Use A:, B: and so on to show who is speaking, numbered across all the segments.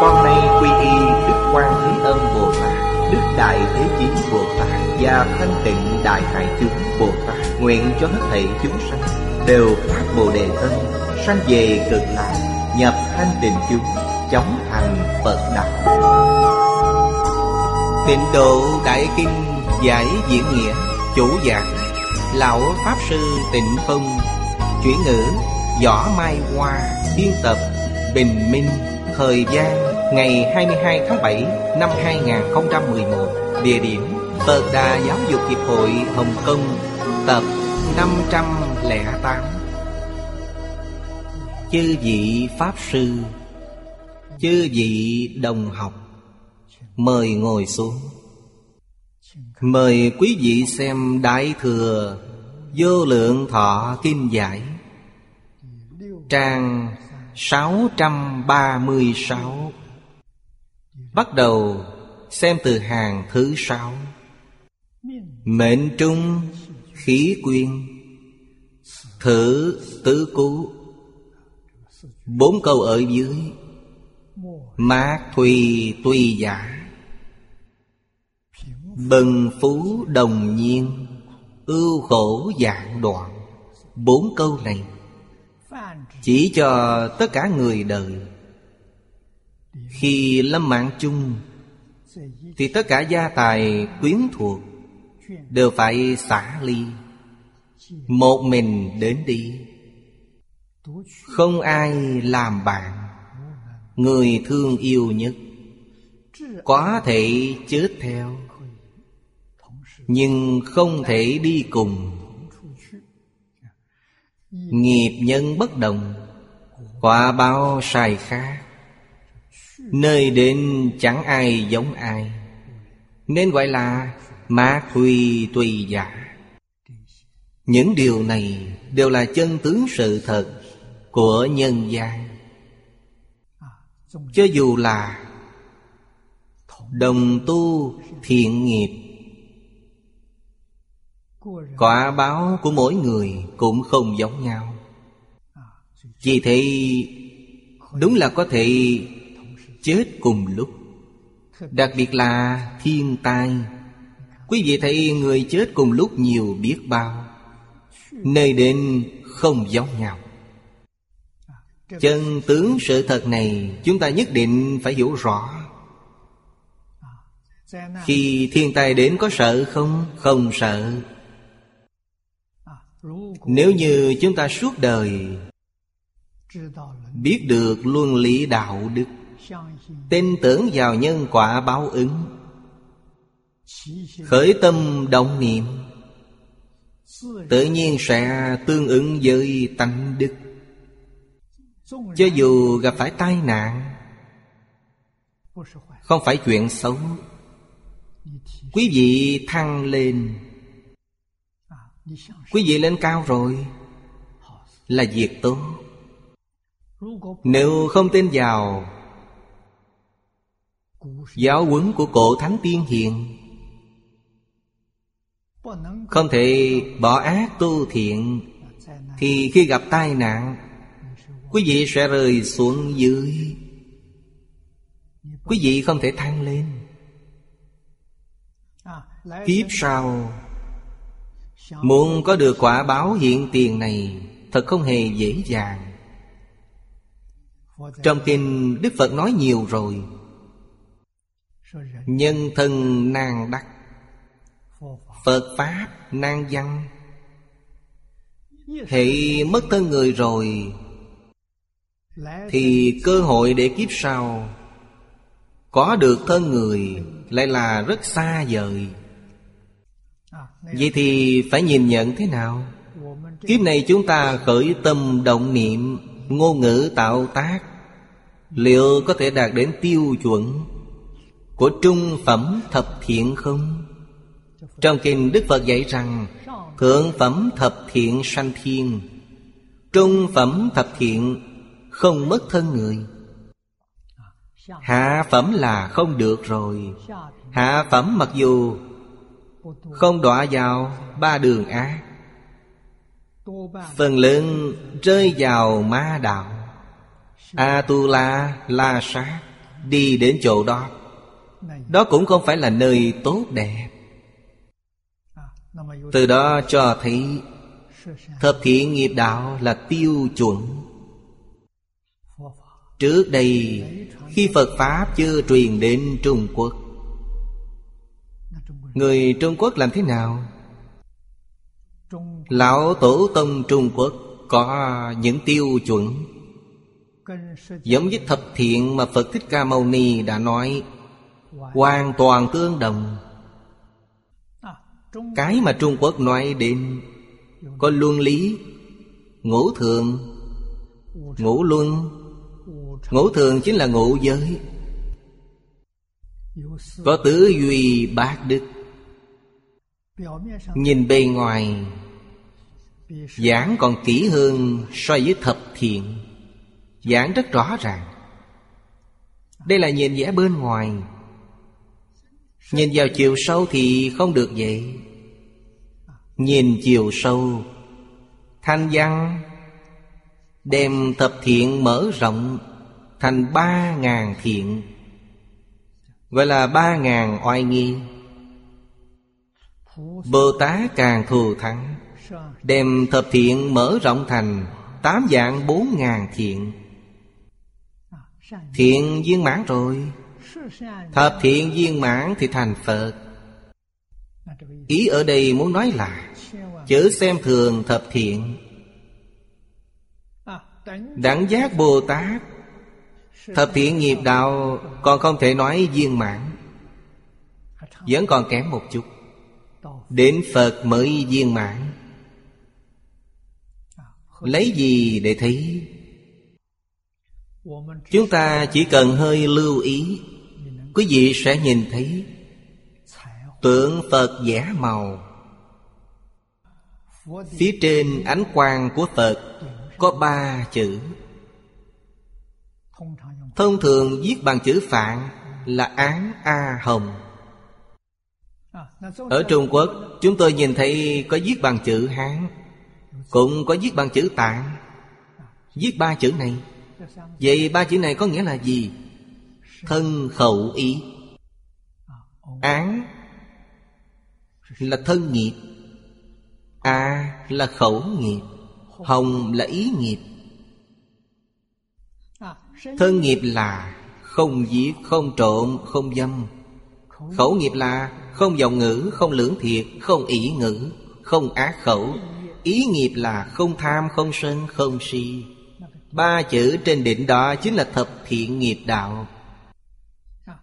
A: con nay quy y Đức Quan Thế Âm Bồ Tát, Đức Đại Thế chín Bồ Tát Và Thanh Tịnh Đại Hải Chúng Bồ Tát Nguyện cho hết thảy chúng sanh Đều phát Bồ Đề thân, Sanh về cực lạc, Nhập thanh tịnh chúng, Chóng thành Phật Đạo. Tịnh độ Đại Kinh Giải Diễn Nghĩa, Chủ giảng, Lão Pháp Sư Tịnh Phong, Chuyển ngữ Võ Mai Hoa, Biên tập Bình Minh, Thời gian ngày 22 tháng 7 năm 2011 Địa điểm Phật Đà Giáo dục Hiệp hội Hồng Kông, Tập 508 Chư vị Pháp Sư, Chư vị đồng học, Mời ngồi xuống. Mời quý vị xem Đại Thừa Vô Lượng Thọ Kim Giải, Trang 636 Bắt đầu xem từ hàng thứ sáu. Mệnh trung khí quyên. Thử tứ cú. Bốn câu ở dưới. Mát thùy tùy giả. Bần phú đồng nhiên. Ưu khổ dạng đoạn. Bốn câu này Chỉ cho tất cả người đời. Khi lâm mạng chung, Thì tất cả gia tài quyến thuộc Đều phải xả ly, Một mình đến đi. Không ai làm bạn, Người thương yêu nhất Có thể chết theo, Nhưng không thể đi cùng. Nghiệp nhân bất đồng, Quả báo sai khác. Nơi đến chẳng ai giống ai. Nên gọi là ma huy tùy giả. Những điều này đều là chân tướng sự thật Của nhân gian. Cho dù là Đồng tu thiện nghiệp, Quả báo của mỗi người cũng không giống nhau. Vì thế Đúng là có thể chết cùng lúc. Đặc biệt là thiên tai. Quý vị thấy người chết cùng lúc nhiều biết bao. Nơi đến không giống nhau. Chân tướng sự thật này Chúng ta nhất định phải hiểu rõ. Khi thiên tai đến có sợ không? Không sợ. Nếu như chúng ta suốt đời Biết được luân lý đạo đức Tin tưởng vào nhân quả báo ứng. Khởi tâm động niệm. Tự nhiên sẽ tương ứng với tánh đức. Cho dù gặp phải tai nạn, Không phải chuyện xấu, Quý vị thăng lên. Quý vị lên cao rồi, Là việc tốt. Nếu không tin vào Giáo huấn của cổ thánh tiên hiền. Không thể bỏ ác tu thiện, Thì khi gặp tai nạn, Quý vị sẽ rơi xuống dưới. Quý vị không thể thăng lên. Kiếp sau, Muốn có được quả báo hiện tiền này Thật không hề dễ dàng. Trong kinh Đức Phật nói nhiều rồi Nhân thân nan đắc. Phật Pháp nan văn. Hệ mất thân người rồi, Thì cơ hội để kiếp sau. Có được thân người Lại là rất xa vời. Vậy thì phải nhìn nhận thế nào? Kiếp này chúng ta khởi tâm động niệm, Ngôn ngữ tạo tác. Liệu có thể đạt đến tiêu chuẩn? Của trung phẩm thập thiện không? Trong kinh Đức Phật dạy rằng Thượng phẩm thập thiện sanh thiên Trung phẩm thập thiện Không mất thân người. Hạ phẩm là không được rồi. Hạ phẩm mặc dù Không đọa vào ba đường ác Phần lớn rơi vào ma đạo. A-tu-la, la sát Đi đến chỗ đó. Đó cũng không phải là nơi tốt đẹp. Từ đó cho thấy Thập thiện nghiệp đạo là tiêu chuẩn. Trước đây, Khi Phật Pháp chưa truyền đến Trung Quốc, Người Trung Quốc làm thế nào? Lão Tổ Tông Trung Quốc Có những tiêu chuẩn. Giống với thập thiện mà Phật Thích Ca Mâu Ni đã nói Hoàn toàn tương đồng. Cái mà Trung Quốc nói đến, Có luân lý, Ngũ thường. Ngũ luân, Ngũ thường chính là ngũ giới. Có tứ duy bát đức. Nhìn bề ngoài, Giảng còn kỹ hơn so với thập thiện. Giảng rất rõ ràng. Đây là nhìn vẻ bên ngoài. Nhìn vào chiều sâu thì không được vậy. Nhìn chiều sâu, Thanh văn Đem thập thiện mở rộng Thành ba ngàn thiện. Gọi là ba ngàn oai nghi. Bồ Tát càng thù thắng, Đem thập thiện mở rộng thành Tám dạng bốn ngàn thiện. Thiện viên mãn rồi. Thập thiện viên mãn thì thành Phật. Ý ở đây muốn nói là Chớ xem thường thập thiện. Đẳng giác Bồ Tát, Thập thiện nghiệp đạo Còn không thể nói viên mãn, Vẫn còn kém một chút. Đến Phật mới viên mãn. Lấy gì để thấy? Chúng ta chỉ cần hơi lưu ý. Quý vị sẽ nhìn thấy Tượng Phật giả màu. Phía trên ánh quang của Phật Có ba chữ. Thông thường viết bằng chữ Phạn Là án A Hồng. Ở Trung Quốc, Chúng tôi nhìn thấy có viết bằng chữ Hán, Cũng có viết bằng chữ Tạng. Viết ba chữ này. Vậy ba chữ này có nghĩa là gì? Thân khẩu ý. Án Là thân nghiệp A là khẩu nghiệp Hồng là ý nghiệp. Thân nghiệp là không giết, không trộm, không dâm. Khẩu nghiệp là không giọng ngữ, không lưỡng thiệt, không ỷ ngữ, không ác khẩu. Ý nghiệp là không tham, không sân, không si. Ba chữ trên đỉnh đó chính là thập thiện nghiệp đạo.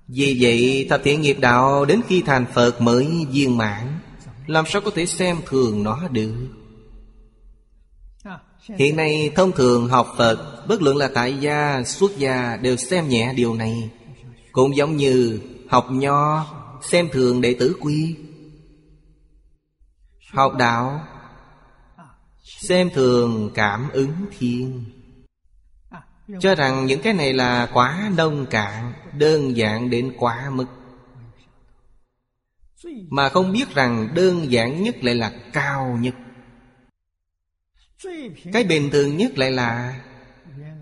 A: Vì vậy thập thiện nghiệp đạo đến khi thành Phật mới viên mãn. Làm sao có thể xem thường nó được? Hiện nay thông thường học Phật Bất luận là tại gia, xuất gia Đều xem nhẹ điều này. Cũng giống như học nho Xem thường đệ tử quy. Học đạo Xem thường cảm ứng thiên cho rằng những cái này là quá nông cạn, Đơn giản đến quá mức. Mà không biết rằng đơn giản nhất lại là cao nhất. Cái bình thường nhất lại là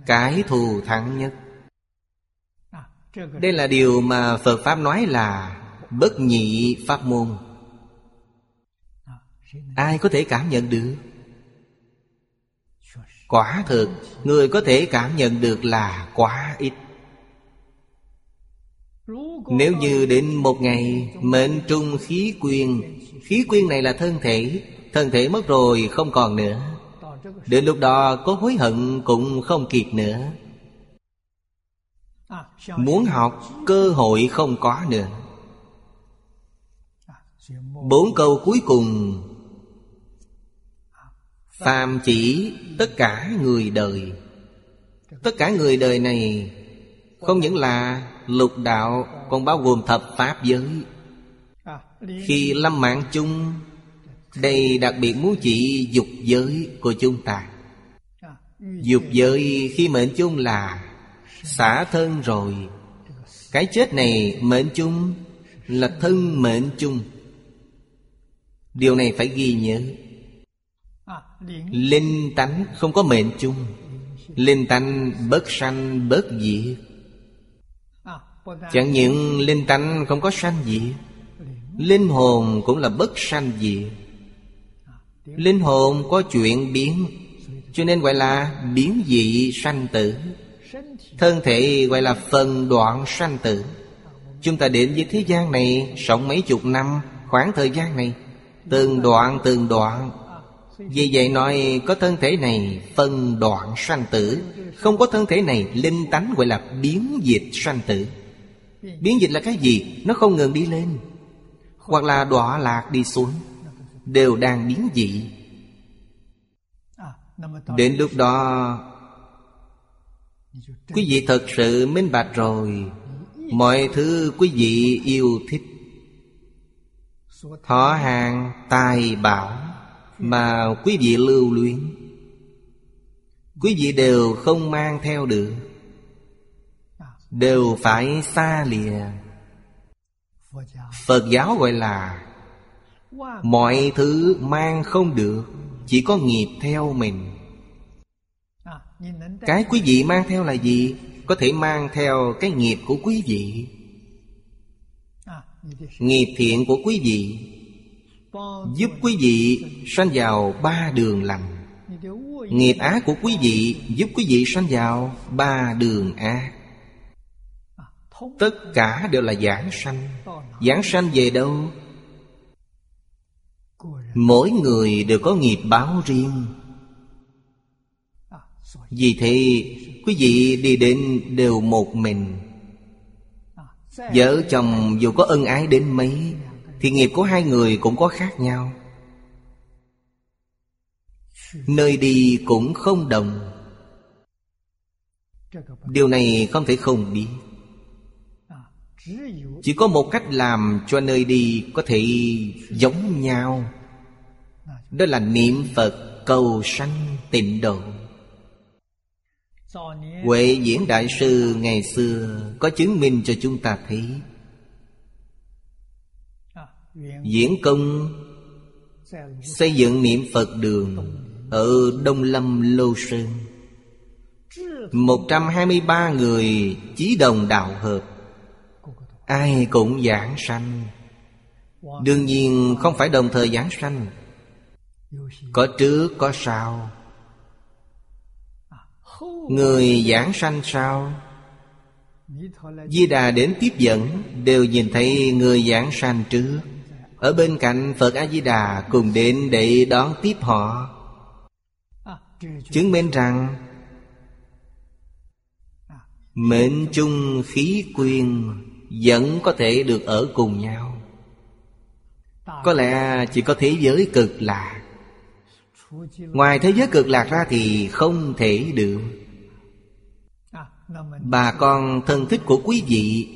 A: Cái thù thắng nhất. Đây là điều mà Phật Pháp nói là Bất nhị pháp môn. Ai có thể cảm nhận được? Quả thực, Người có thể cảm nhận được là quá ít. Nếu như đến một ngày Mệnh trung khí quyên Khí quyên này là thân thể Thân thể mất rồi không còn nữa. Đến lúc đó, có hối hận cũng không kịp nữa. Muốn học, cơ hội không có nữa. Bốn câu cuối cùng Phàm chỉ tất cả người đời. Tất cả người đời này Không những là lục đạo, Còn bao gồm thập pháp giới. Khi lâm mạng chung, Đây đặc biệt muốn chỉ dục giới của chúng ta. Dục giới khi mệnh chung là Xả thân rồi. Cái chết này mệnh chung Là thân mệnh chung. Điều này phải ghi nhớ. Linh tánh không có mệnh chung. Linh tánh bất sanh bất diệt. Chẳng những linh tánh không có sanh diệt Linh hồn cũng là bất sanh diệt. Linh hồn có chuyện biến Cho nên gọi là biến dị sanh tử. Thân thể gọi là phần đoạn sanh tử. Chúng ta đến với thế gian này Sống mấy chục năm Khoảng thời gian này Từng đoạn từng đoạn vì vậy nói, có thân thể này Phân đoạn sanh tử. Không có thân thể này, Linh tánh gọi là biến dịch sanh tử. Biến dịch là cái gì? Nó không ngừng đi lên, Hoặc là đọa lạc đi xuống, Đều đang biến dị. Đến lúc đó, Quý vị thật sự minh bạch rồi. Mọi thứ quý vị yêu thích. Thọ hàng tài bảo. Mà quý vị lưu luyến. Quý vị đều không mang theo được, Đều phải xa lìa. Phật giáo gọi là Mọi thứ mang không được, Chỉ có nghiệp theo mình. Cái quý vị mang theo là gì? Có thể mang theo cái nghiệp của quý vị. Nghiệp thiện của quý vị. Giúp quý vị sanh vào ba đường lành. Nghiệp ác của quý vị Giúp quý vị sanh vào ba đường ác. Tất cả đều là giảng sanh. Giảng sanh về đâu? Mỗi người đều có nghiệp báo riêng. Vì thế, quý vị đi đến đều một mình. Vợ chồng dù có ân ái đến mấy thì nghiệp của hai người cũng có khác nhau. Nơi đi cũng không đồng. Điều này không thể không biết. Chỉ có một cách làm cho nơi đi có thể giống nhau. Đó là niệm Phật cầu sanh tịnh độ. Huệ diễn đại sư ngày xưa Có chứng minh cho chúng ta thấy Diễn công Xây dựng niệm Phật đường Ở Đông Lâm Lô Sơn. 123 người chí đồng đạo hợp. Ai cũng giảng sanh. Đương nhiên không phải đồng thời giảng sanh. Có trước có sau. Người giảng sanh sao? Di Đà đến tiếp dẫn Đều nhìn thấy người giảng sanh trước ở bên cạnh Phật A-di-đà Cùng đến để đón tiếp họ. Chứng minh rằng, Mệnh chung khí quyên Vẫn có thể được ở cùng nhau. Có lẽ chỉ có thế giới cực lạc. Ngoài thế giới cực lạc ra thì không thể được. Bà con thân thích của quý vị,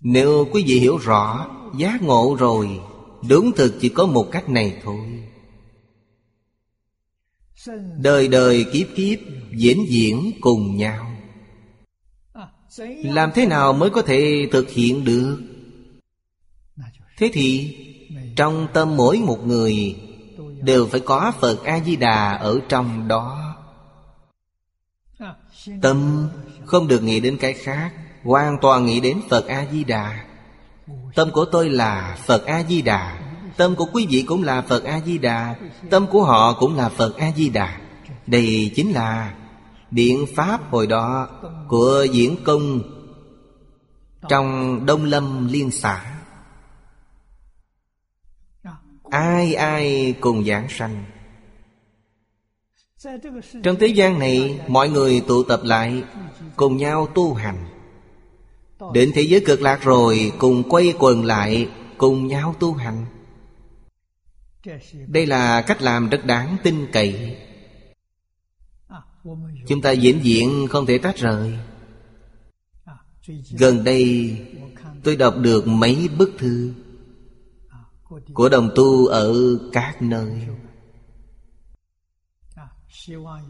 A: Nếu quý vị hiểu rõ Giác ngộ rồi, Đúng thực chỉ có một cách này thôi. Đời đời kiếp kiếp, Diễn diễn cùng nhau. Làm thế nào mới có thể thực hiện được? Thế thì, Trong tâm mỗi một người, Đều phải có Phật A-di-đà ở trong đó. Tâm không được nghĩ đến cái khác, Hoàn toàn nghĩ đến Phật A-di-đà. Tâm của tôi là Phật A-di-đà. Tâm của quý vị cũng là Phật A-di-đà. Tâm của họ cũng là Phật A-di-đà. Đây chính là biện Pháp hồi đó Của diễn công Trong Đông Lâm Liên xã. Ai ai cùng giảng sanh. Trong thế gian này, Mọi người tụ tập lại, Cùng nhau tu hành. Đến thế giới cực lạc rồi, Cùng quay quần lại, Cùng nhau tu hành. Đây là cách làm rất đáng tin cậy. Chúng ta diễn diện không thể tách rời. Gần đây, tôi đọc được mấy bức thư Của đồng tu ở các nơi.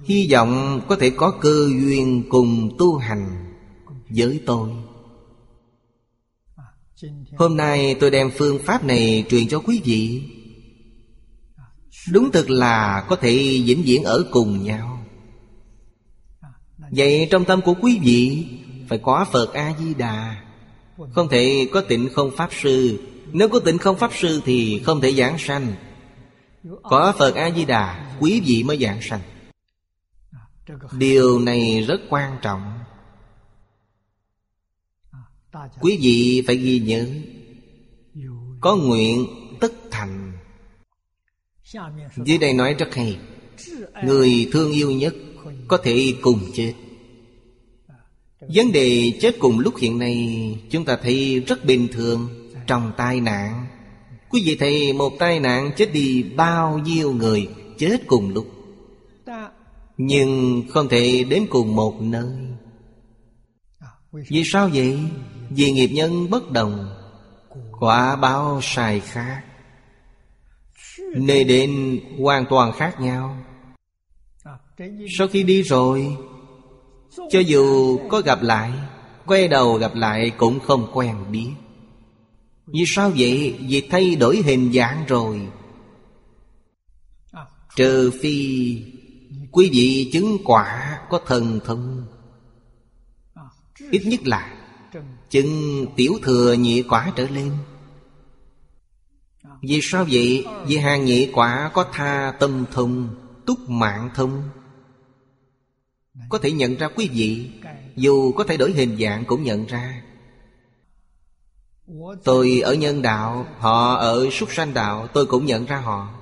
A: Hy vọng có thể có cơ duyên cùng tu hành với tôi. Hôm nay tôi đem phương pháp này truyền cho quý vị. Đúng thực là có thể vĩnh viễn ở cùng nhau. Vậy trong tâm của quý vị, Phải có Phật A-di-đà. Không thể có tịnh không Pháp Sư. Nếu có tịnh không Pháp Sư thì không thể giảng sanh. Có Phật A-di-đà, Quý vị mới giảng sanh. Điều này rất quan trọng. Quý vị phải ghi nhớ, Có nguyện tất thành. Dưới đây nói rất hay, Người thương yêu nhất Có thể cùng chết. Vấn đề chết cùng lúc hiện nay, Chúng ta thấy rất bình thường Trong tai nạn. Quý vị thấy một tai nạn chết đi bao nhiêu người Chết cùng lúc, Nhưng không thể đến cùng một nơi. Vì sao vậy? Vì nghiệp nhân bất đồng, Quả báo sai khác. Nơi đến hoàn toàn khác nhau. Sau khi đi rồi, Cho dù có gặp lại, Quay đầu gặp lại cũng không quen biết. Vì sao vậy? Vì thay đổi hình dạng rồi. Trừ phi Quý vị chứng quả có thần thông. Ít nhất là Chứng tiểu thừa nhị quả trở lên. Vì sao vậy? Vì hàng nhị quả có tha tâm thông, Túc mạng thông. Có thể nhận ra quý vị, Dù có thể đổi hình dạng cũng nhận ra. Tôi ở nhân đạo, Họ ở súc sanh đạo, Tôi cũng nhận ra họ.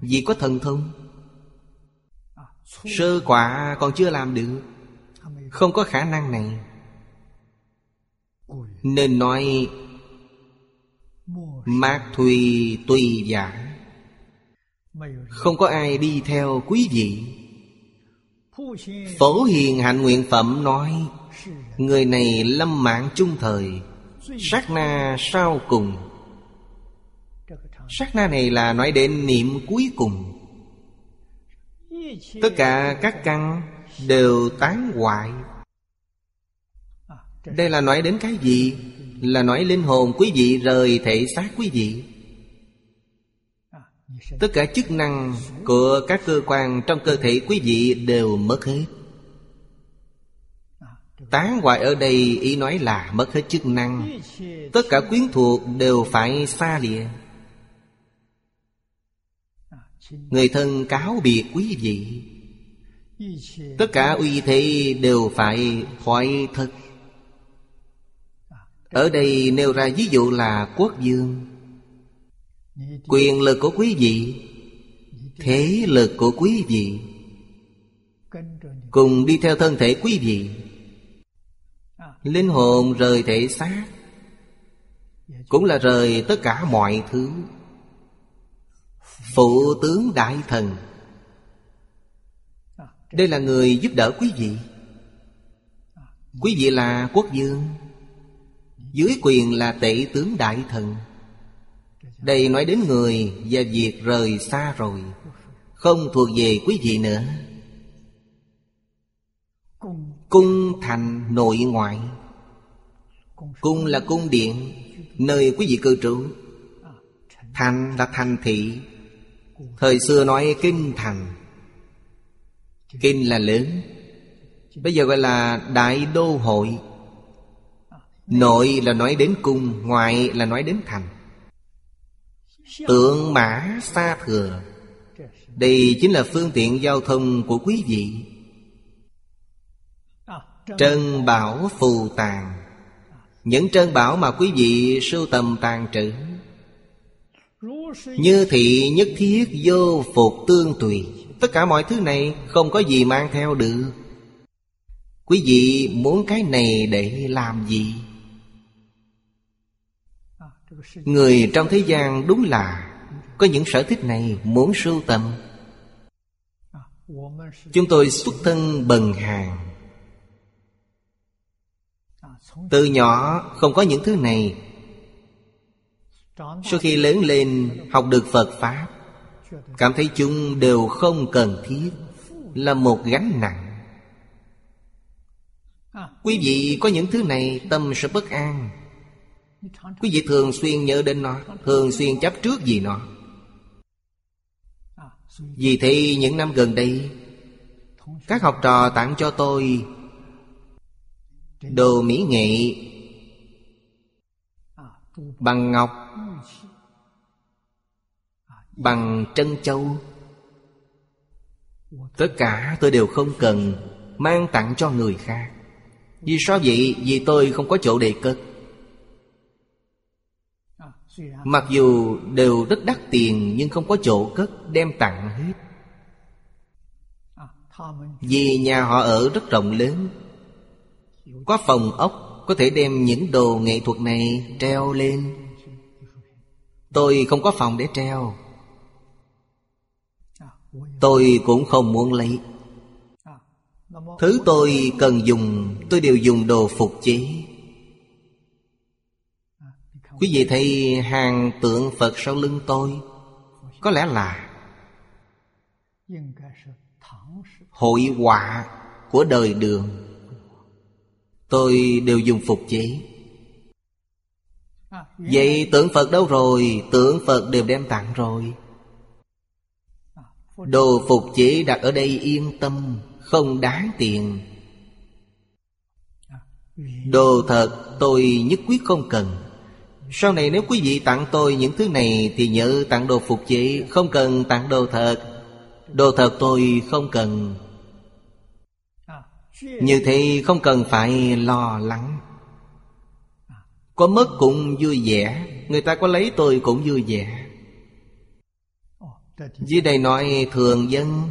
A: Vì có thần thông. Sơ quả còn chưa làm được. Không có khả năng này nên nói Mạc Thùy tùy giả Không có ai đi theo quý vị. Phổ Hiền Hạnh Nguyện Phẩm nói, Người này lâm mạng chung thời, Sát na sau cùng. Sát na này là nói đến niệm cuối cùng. Tất cả các căn đều tán hoại đây là nói đến cái gì? Là nói linh hồn quý vị, rời thể xác quý vị. Tất cả chức năng của các cơ quan trong cơ thể quý vị đều mất hết. Tán hoại ở đây, ý nói là mất hết chức năng. Tất cả quyến thuộc đều phải xa lìa. Người thân cáo biệt quý vị. Tất cả uy thế đều phải khỏi thực ở đây nêu ra ví dụ là quốc dương Quyền lực của quý vị, Thế lực của quý vị. Cùng đi theo thân thể quý vị. Linh hồn rời thể xác, Cũng là rời tất cả mọi thứ. Phụ tướng đại thần, Đây là người giúp đỡ quý vị. Quý vị là quốc dương dưới quyền là tể tướng đại thần. Đây nói đến người và việc rời xa rồi, Không thuộc về quý vị nữa. Cung thành nội ngoại. Cung là cung điện, Nơi quý vị cư trú. Thành là thành thị. Thời xưa nói kinh thành. Kinh là lớn. Bây giờ gọi là đại đô hội. Nội là nói đến cung, Ngoại là nói đến thành. Tượng mã xa thừa. Đây chính là phương tiện giao thông của quý vị. Trân bảo phù tàn Những trân bảo mà quý vị sưu tầm tàn trữ. Như thị nhất thiết vô phục tương tùy. Tất cả mọi thứ này không có gì mang theo được. Quý vị muốn cái này để làm gì? Người trong thế gian đúng là Có những sở thích này muốn sưu tầm. Chúng tôi xuất thân bần hàng. Từ nhỏ không có những thứ này. Sau khi lớn lên, học được Phật Pháp, Cảm thấy chúng đều không cần thiết, Là một gánh nặng. Quý vị có những thứ này, tâm sẽ bất an. Quý vị thường xuyên nhớ đến nó, Thường xuyên chấp trước gì nó. Vì thế, những năm gần đây, Các học trò tặng cho tôi Đồ mỹ nghệ Bằng ngọc, Bằng trân châu. Tất cả tôi đều không cần Mang tặng cho người khác. Vì sao vậy? Vì tôi không có chỗ để cất. Mặc dù đều rất đắt tiền Nhưng không có chỗ cất Đem tặng hết. Vì nhà họ ở rất rộng lớn. Có phòng ốc Có thể đem những đồ nghệ thuật này Treo lên. Tôi không có phòng để treo. Tôi cũng không muốn lấy. Thứ tôi cần dùng Tôi đều dùng đồ phục chế Quý vị thấy hàng tượng Phật sau lưng tôi, Có lẽ là Hội họa của đời đường. Tôi đều dùng phục chế. Vậy tượng Phật đâu rồi? Tượng Phật đều đem tặng rồi. Đồ phục chế đặt ở đây yên tâm, Không đáng tiền. Đồ thật tôi nhất quyết không cần. Sau này nếu quý vị tặng tôi những thứ này Thì nhớ tặng đồ phục chế Không cần tặng đồ thật. Đồ thật tôi không cần. Như thế không cần phải lo lắng. Có mất cũng vui vẻ, Người ta có lấy tôi cũng vui vẻ. Dưới đây nói thường dân,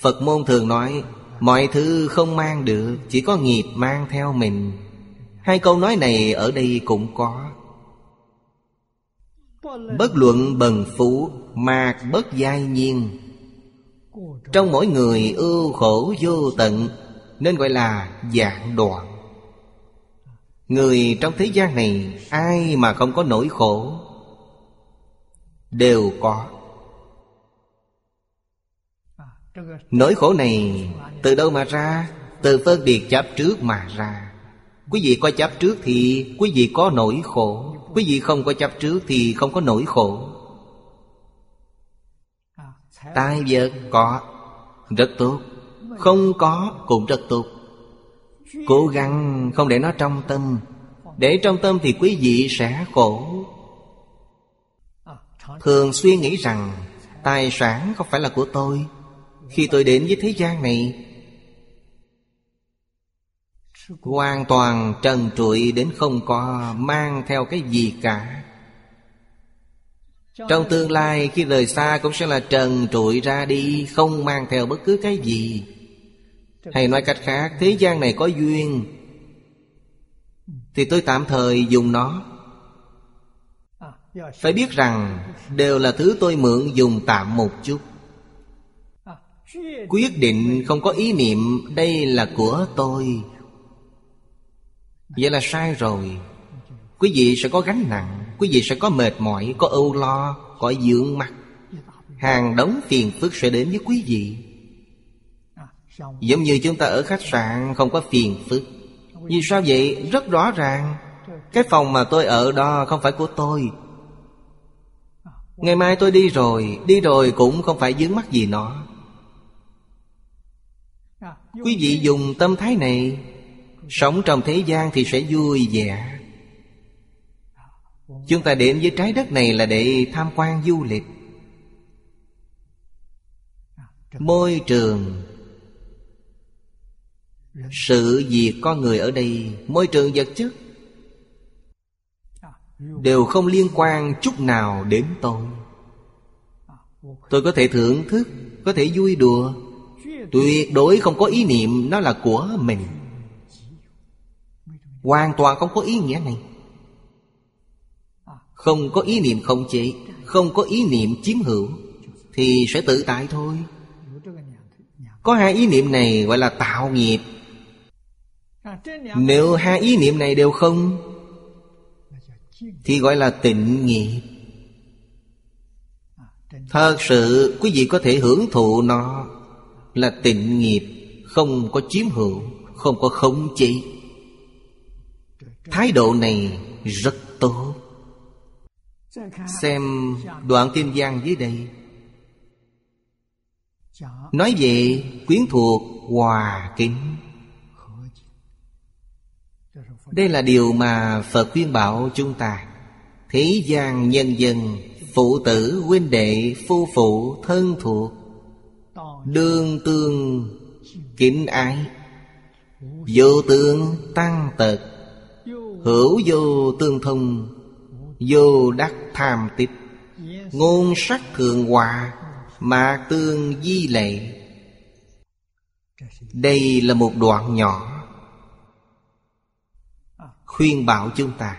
A: Phật môn thường nói, Mọi thứ không mang được, Chỉ có nghiệp mang theo mình. Hai câu nói này ở đây cũng có. Bất luận bần phú Mạc bất giai nhiên. Trong mỗi người ưu khổ vô tận, Nên gọi là dạng đoạn. Người trong thế gian này, Ai mà không có nỗi khổ? Đều có. Nỗi khổ này từ đâu mà ra? Từ phân biệt chấp trước mà ra. Quý vị có chấp trước thì quý vị có nỗi khổ. Quý vị không có chấp trước thì không có nỗi khổ. Tai vật có Rất tốt. Không có cũng rất tốt. Cố gắng không để nó trong tâm. Để trong tâm thì quý vị sẽ khổ. Thường suy nghĩ rằng Tài sản không phải là của tôi. Khi tôi đến với thế gian này Hoàn toàn trần trụi đến không có Mang theo cái gì cả. Trong tương lai, khi rời xa Cũng sẽ là trần trụi ra đi, Không mang theo bất cứ cái gì. Hay nói cách khác, Thế gian này có duyên, Thì tôi tạm thời dùng nó. Phải biết rằng, Đều là thứ tôi mượn dùng tạm một chút. Quyết định không có ý niệm, Đây là của tôi. Vậy là sai rồi. Quý vị sẽ có gánh nặng, Quý vị sẽ có mệt mỏi, Có âu lo, Có dưỡng mặt Hàng đống phiền phức sẽ đến với quý vị. Giống như chúng ta ở khách sạn, Không có phiền phức. Vì sao vậy? Rất rõ ràng. Cái phòng mà tôi ở đó không phải của tôi. Ngày mai tôi đi rồi Đi rồi cũng không phải dướng mắt gì nó. Quý vị dùng tâm thái này Sống trong thế gian thì sẽ vui vẻ. Chúng ta đến với trái đất này là để tham quan du lịch. Môi trường. Sự việc con người ở đây, Môi trường vật chất, Đều không liên quan chút nào đến tôi. Tôi có thể thưởng thức, Có thể vui đùa. Tuyệt đối không có ý niệm nó là của mình. Hoàn toàn không có ý nghĩa này. Không có ý niệm không chế, Không có ý niệm chiếm hữu, Thì sẽ tự tại thôi. Có hai ý niệm này gọi là tạo nghiệp. Nếu hai ý niệm này đều không, Thì gọi là tịnh nghiệp. Thật sự, quý vị có thể hưởng thụ nó Là tịnh nghiệp, Không có chiếm hữu, Không có khống chế. Thái độ này rất tốt. Xem đoạn kim giang dưới đây. Nói về quyến thuộc hòa kính. Đây là điều mà Phật khuyên bảo chúng ta. Thế gian nhân dân Phụ tử, huynh đệ, phu phụ, thân thuộc Đương tương, kính ái Vô tương tăng tật. Hữu vô tương thông, Vô đắc tham tịch Ngôn sắc thường hòa, mà tương di lệ. Đây là một đoạn nhỏ Khuyên bảo chúng ta.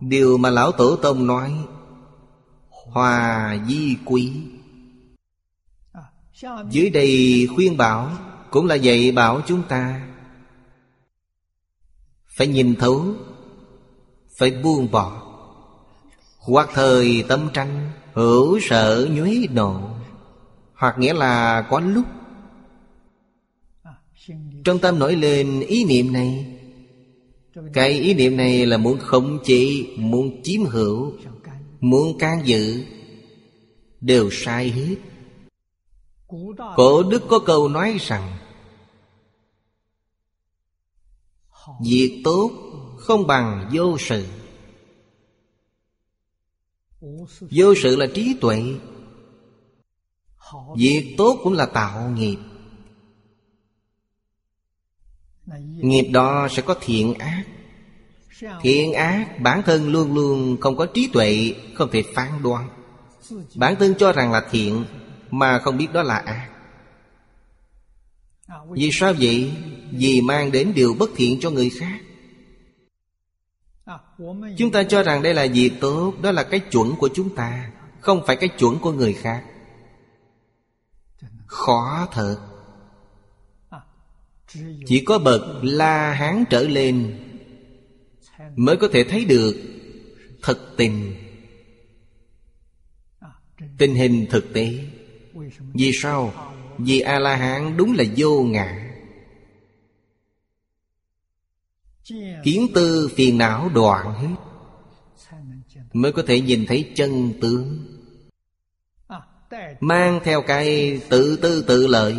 A: Điều mà Lão Tổ Tông nói, Hòa di quý. Dưới đây khuyên bảo Cũng là dạy bảo chúng ta phải nhìn thấu, Phải buông bỏ. Hoặc thời tâm tranh, Hữu sợ nhuế nộ Hoặc nghĩa là có lúc Trong tâm nổi lên ý niệm này. Cái ý niệm này là muốn khống chế, Muốn chiếm hữu, Muốn can dự, Đều sai hết. Cổ đức có câu nói rằng Việc tốt không bằng vô sự. Vô sự là trí tuệ. Việc tốt cũng là tạo nghiệp. Nghiệp đó sẽ có thiện ác. Thiện ác bản thân luôn luôn không có trí tuệ Không thể phán đoán. Bản thân cho rằng là thiện Mà không biết đó là ác. Vì sao vậy? Vì mang đến điều bất thiện cho người khác. Chúng ta cho rằng đây là việc tốt, Đó là cái chuẩn của chúng ta, Không phải cái chuẩn của người khác. Khó thật. Chỉ có bậc La Hán trở lên Mới có thể thấy được Thực tình. Tình hình thực tế. Vì sao? Vì A-la-hán đúng là vô ngã. Kiến tư phiền não đoạn hết. Mới có thể nhìn thấy chân tướng. Mang theo cái tự tư tự lợi.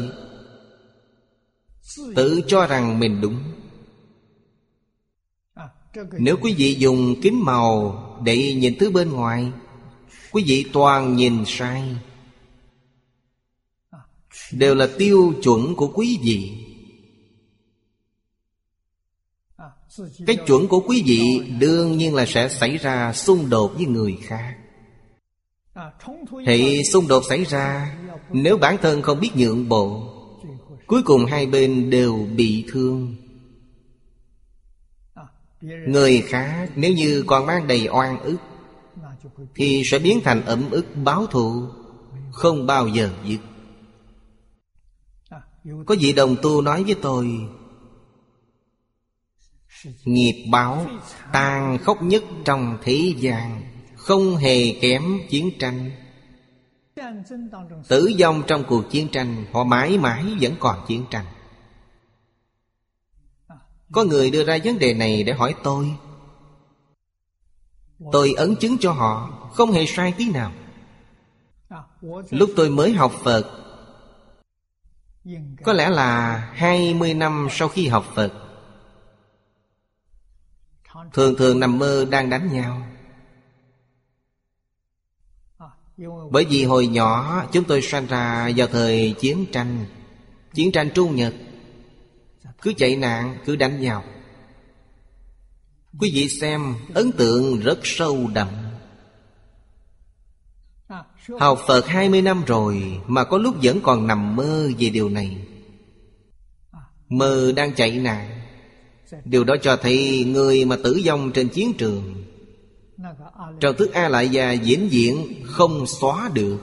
A: Tự cho rằng mình đúng. Nếu quý vị dùng kính màu Để nhìn thứ bên ngoài, Quý vị toàn nhìn sai. Đều là tiêu chuẩn của quý vị. Cái chuẩn của quý vị đương nhiên là sẽ xảy ra xung đột với người khác. Thì xung đột xảy ra, nếu bản thân không biết nhượng bộ, cuối cùng hai bên đều bị thương. Người khác nếu như còn mang đầy oan ức, thì sẽ biến thành ẩm ức báo thù, không bao giờ dứt. Có vị đồng tu nói với tôi Nghiệp báo tàn khốc nhất trong thế gian, Không hề kém chiến tranh. Tử vong trong cuộc chiến tranh, Họ mãi mãi vẫn còn chiến tranh. Có người đưa ra vấn đề này để hỏi tôi. Tôi ấn chứng cho họ, Không hề sai tí nào. Lúc tôi mới học Phật, Có lẽ là 20 năm sau khi học Phật Thường thường nằm mơ đang đánh nhau. Bởi vì hồi nhỏ chúng tôi sanh ra vào thời chiến tranh Chiến tranh Trung Nhật. Cứ chạy nạn, cứ đánh nhau. Quý vị xem ấn tượng rất sâu đậm. Học Phật 20 năm rồi Mà có lúc vẫn còn nằm mơ về điều này. Mơ đang chạy nạn. Điều đó cho thấy người mà tử vong trên chiến trường, Trong thức A Lại Gia diễn diện không xóa được.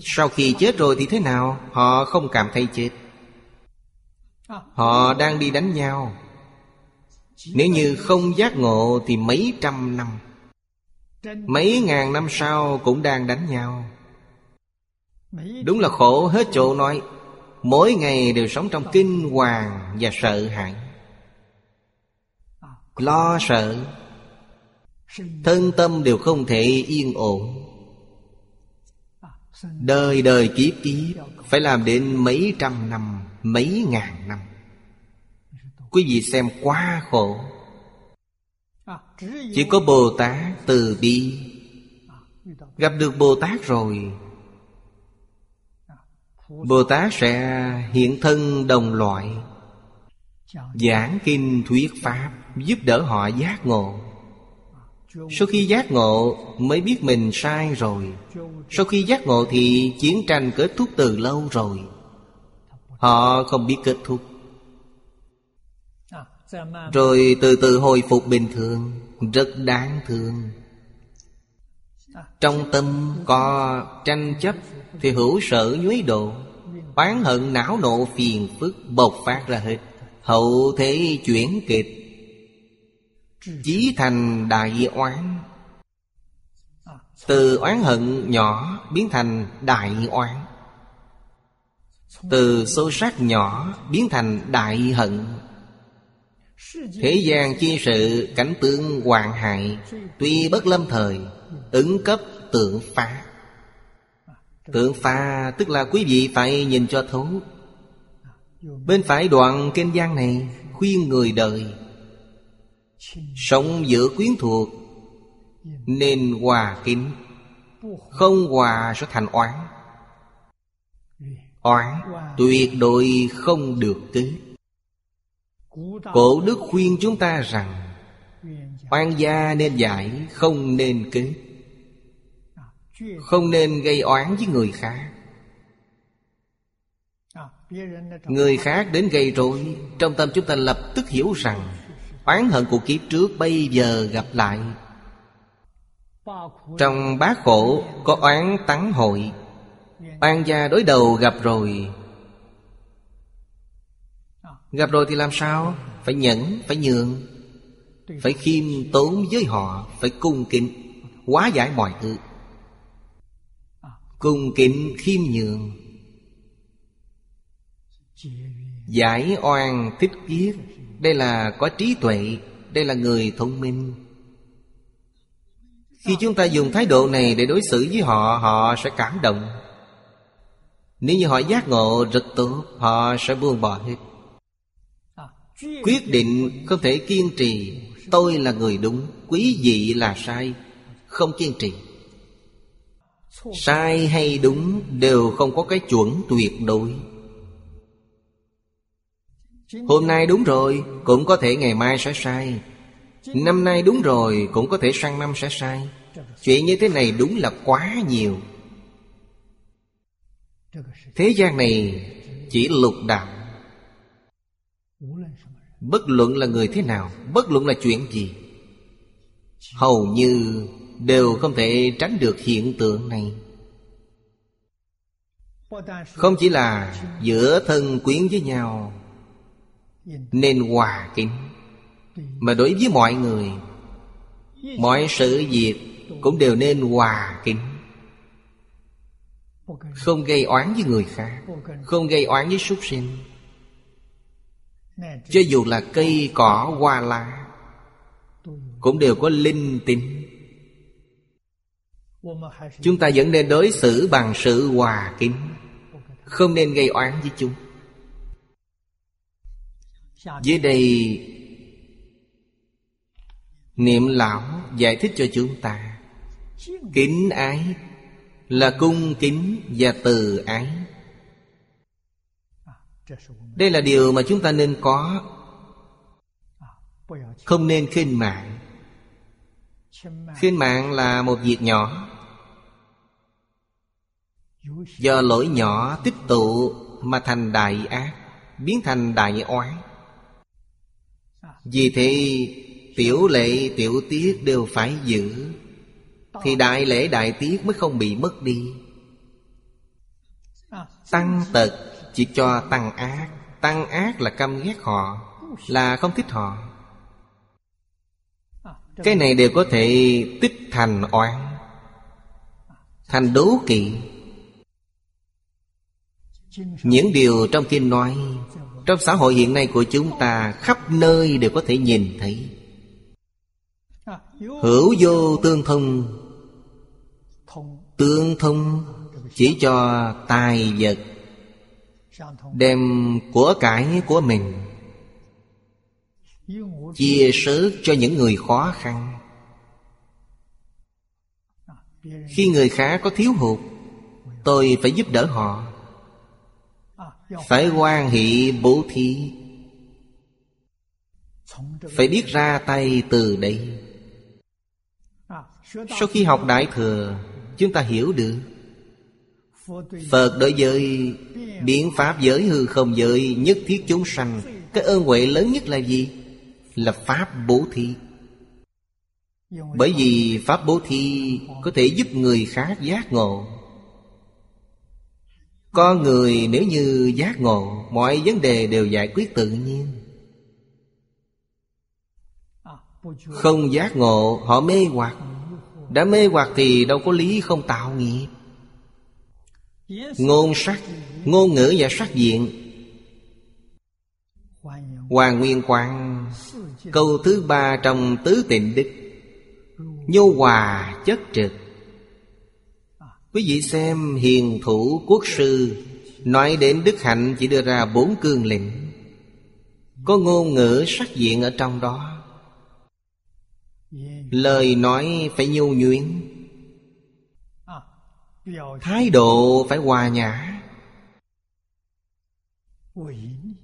A: Sau khi chết rồi thì thế nào? Họ không cảm thấy chết. Họ đang đi đánh nhau. Nếu như không giác ngộ Thì mấy trăm năm, Mấy ngàn năm sau cũng đang đánh nhau. Đúng là khổ hết chỗ nói. Mỗi ngày đều sống trong kinh hoàng và sợ hãi. Lo sợ, Thân tâm đều không thể yên ổn. Đời đời kiếp kiếp, Phải làm đến mấy trăm năm, Mấy ngàn năm. Quý vị xem quá khổ. Chỉ có Bồ Tát từ bi. Gặp được Bồ Tát rồi Bồ Tát sẽ hiện thân đồng loại, Giảng kinh thuyết Pháp Giúp đỡ họ giác ngộ. Sau khi giác ngộ mới biết mình sai rồi. Sau khi giác ngộ thì chiến tranh kết thúc từ lâu rồi. Họ không biết kết thúc. Rồi từ từ hồi phục bình thường, Rất đáng thương. Trong tâm có tranh chấp Thì hữu sở nhuế độ, Oán hận não nộ phiền phức bộc phát ra hết. Hậu thế chuyển kịch Chí thành đại oán. Từ oán hận nhỏ biến thành đại oán. Từ sâu sắc nhỏ biến thành đại hận. Thế gian chi sự, cảnh tượng hoạn hại, Tuy bất lâm thời Ứng cấp tượng phá. Tượng phá tức là quý vị phải nhìn cho thấu. Bên phải đoạn kinh văn này, Khuyên người đời, Sống giữa quyến thuộc, Nên hòa kính, Không hòa sẽ thành oán. Oán tuyệt đối không được kết Cổ đức khuyên chúng ta rằng Oan gia nên giải Không nên kế. Không nên gây oán với người khác. Người khác đến gây rối Trong tâm chúng ta lập tức hiểu rằng Oán hận của kiếp trước bây giờ gặp lại. Trong bát khổ có oán tắng hội Oan gia đối đầu gặp rồi. Gặp rồi thì làm sao? Phải nhẫn, phải nhường. Phải khiêm tốn với họ, Phải cung kính, Hóa giải mọi thứ. Cung kính khiêm nhường, Giải oan thích kiết Đây là có trí tuệ, Đây là người thông minh. Khi chúng ta dùng thái độ này để đối xử với họ Họ sẽ cảm động. Nếu như họ giác ngộ rất tốt, Họ sẽ buông bỏ hết. Quyết định không thể kiên trì. Tôi là người đúng, Quý vị là sai, Không kiên trì. Sai hay đúng Đều không có cái chuẩn tuyệt đối. Hôm nay đúng rồi, Cũng có thể ngày mai sẽ sai. Năm nay đúng rồi, Cũng có thể sang năm sẽ sai. Chuyện như thế này đúng là quá nhiều. Thế gian này Chỉ lục đạo. Bất luận là người thế nào, Bất luận là chuyện gì, Hầu như Đều không thể tránh được hiện tượng này. Không chỉ là giữa thân quyến với nhau Nên hòa kính, Mà đối với mọi người, Mọi sự việc Cũng đều nên hòa kính. Không gây oán với người khác, Không gây oán với súc sinh cho dù là cây, cỏ, hoa lá, Cũng đều có linh tính. Chúng ta vẫn nên đối xử bằng sự hòa kính, Không nên gây oán với chúng Dưới đây, Niệm lão giải thích cho chúng ta, Kính ái Là cung kính và từ ái đây là điều mà chúng ta nên có. Không nên khinh mạng. Khinh mạng là một việc nhỏ. Do lỗi nhỏ tích tụ Mà thành đại ác, Biến thành đại oán Vì thế, Tiểu lệ tiểu tiết đều phải giữ. Thì đại lễ, đại tiết mới không bị mất đi. Tăng tật chỉ cho tăng ác. Tăng ác là căm ghét họ, Là không thích họ. Cái này đều có thể tích thành oán, Thành đố kỵ. Những điều trong kinh nói, Trong xã hội hiện nay của chúng ta Khắp nơi đều có thể nhìn thấy. Hữu vô tương thông Tương thông chỉ cho tài vật. Đem của cải của mình. Chia sớ cho những người khó khăn. Khi người khác có thiếu hụt, Tôi phải giúp đỡ họ. Phải quan hệ bố thí. Phải biết ra tay từ đây. Sau khi học Đại Thừa, Chúng ta hiểu được Phật đối với biện pháp giới hư không giới Nhất thiết chúng sanh, Cái ơn huệ lớn nhất là gì? Là Pháp bố thí. Bởi vì Pháp bố thí Có thể giúp người khác giác ngộ. Con người nếu như giác ngộ, Mọi vấn đề đều giải quyết tự nhiên. Không giác ngộ, Họ mê hoặc. Đã mê hoặc thì đâu có lý không tạo nghiệp. Ngôn sắc Ngôn ngữ và sắc diện. Hoàng Nguyên Quang Câu thứ ba trong Tứ Tịnh Đức Nhu hòa chất trực. Quý vị xem hiền thủ quốc sư Nói đến đức hạnh chỉ đưa ra bốn cương lĩnh. Có ngôn ngữ sắc diện ở trong đó. Lời nói phải nhu nhuyễn Thái độ phải hòa nhã.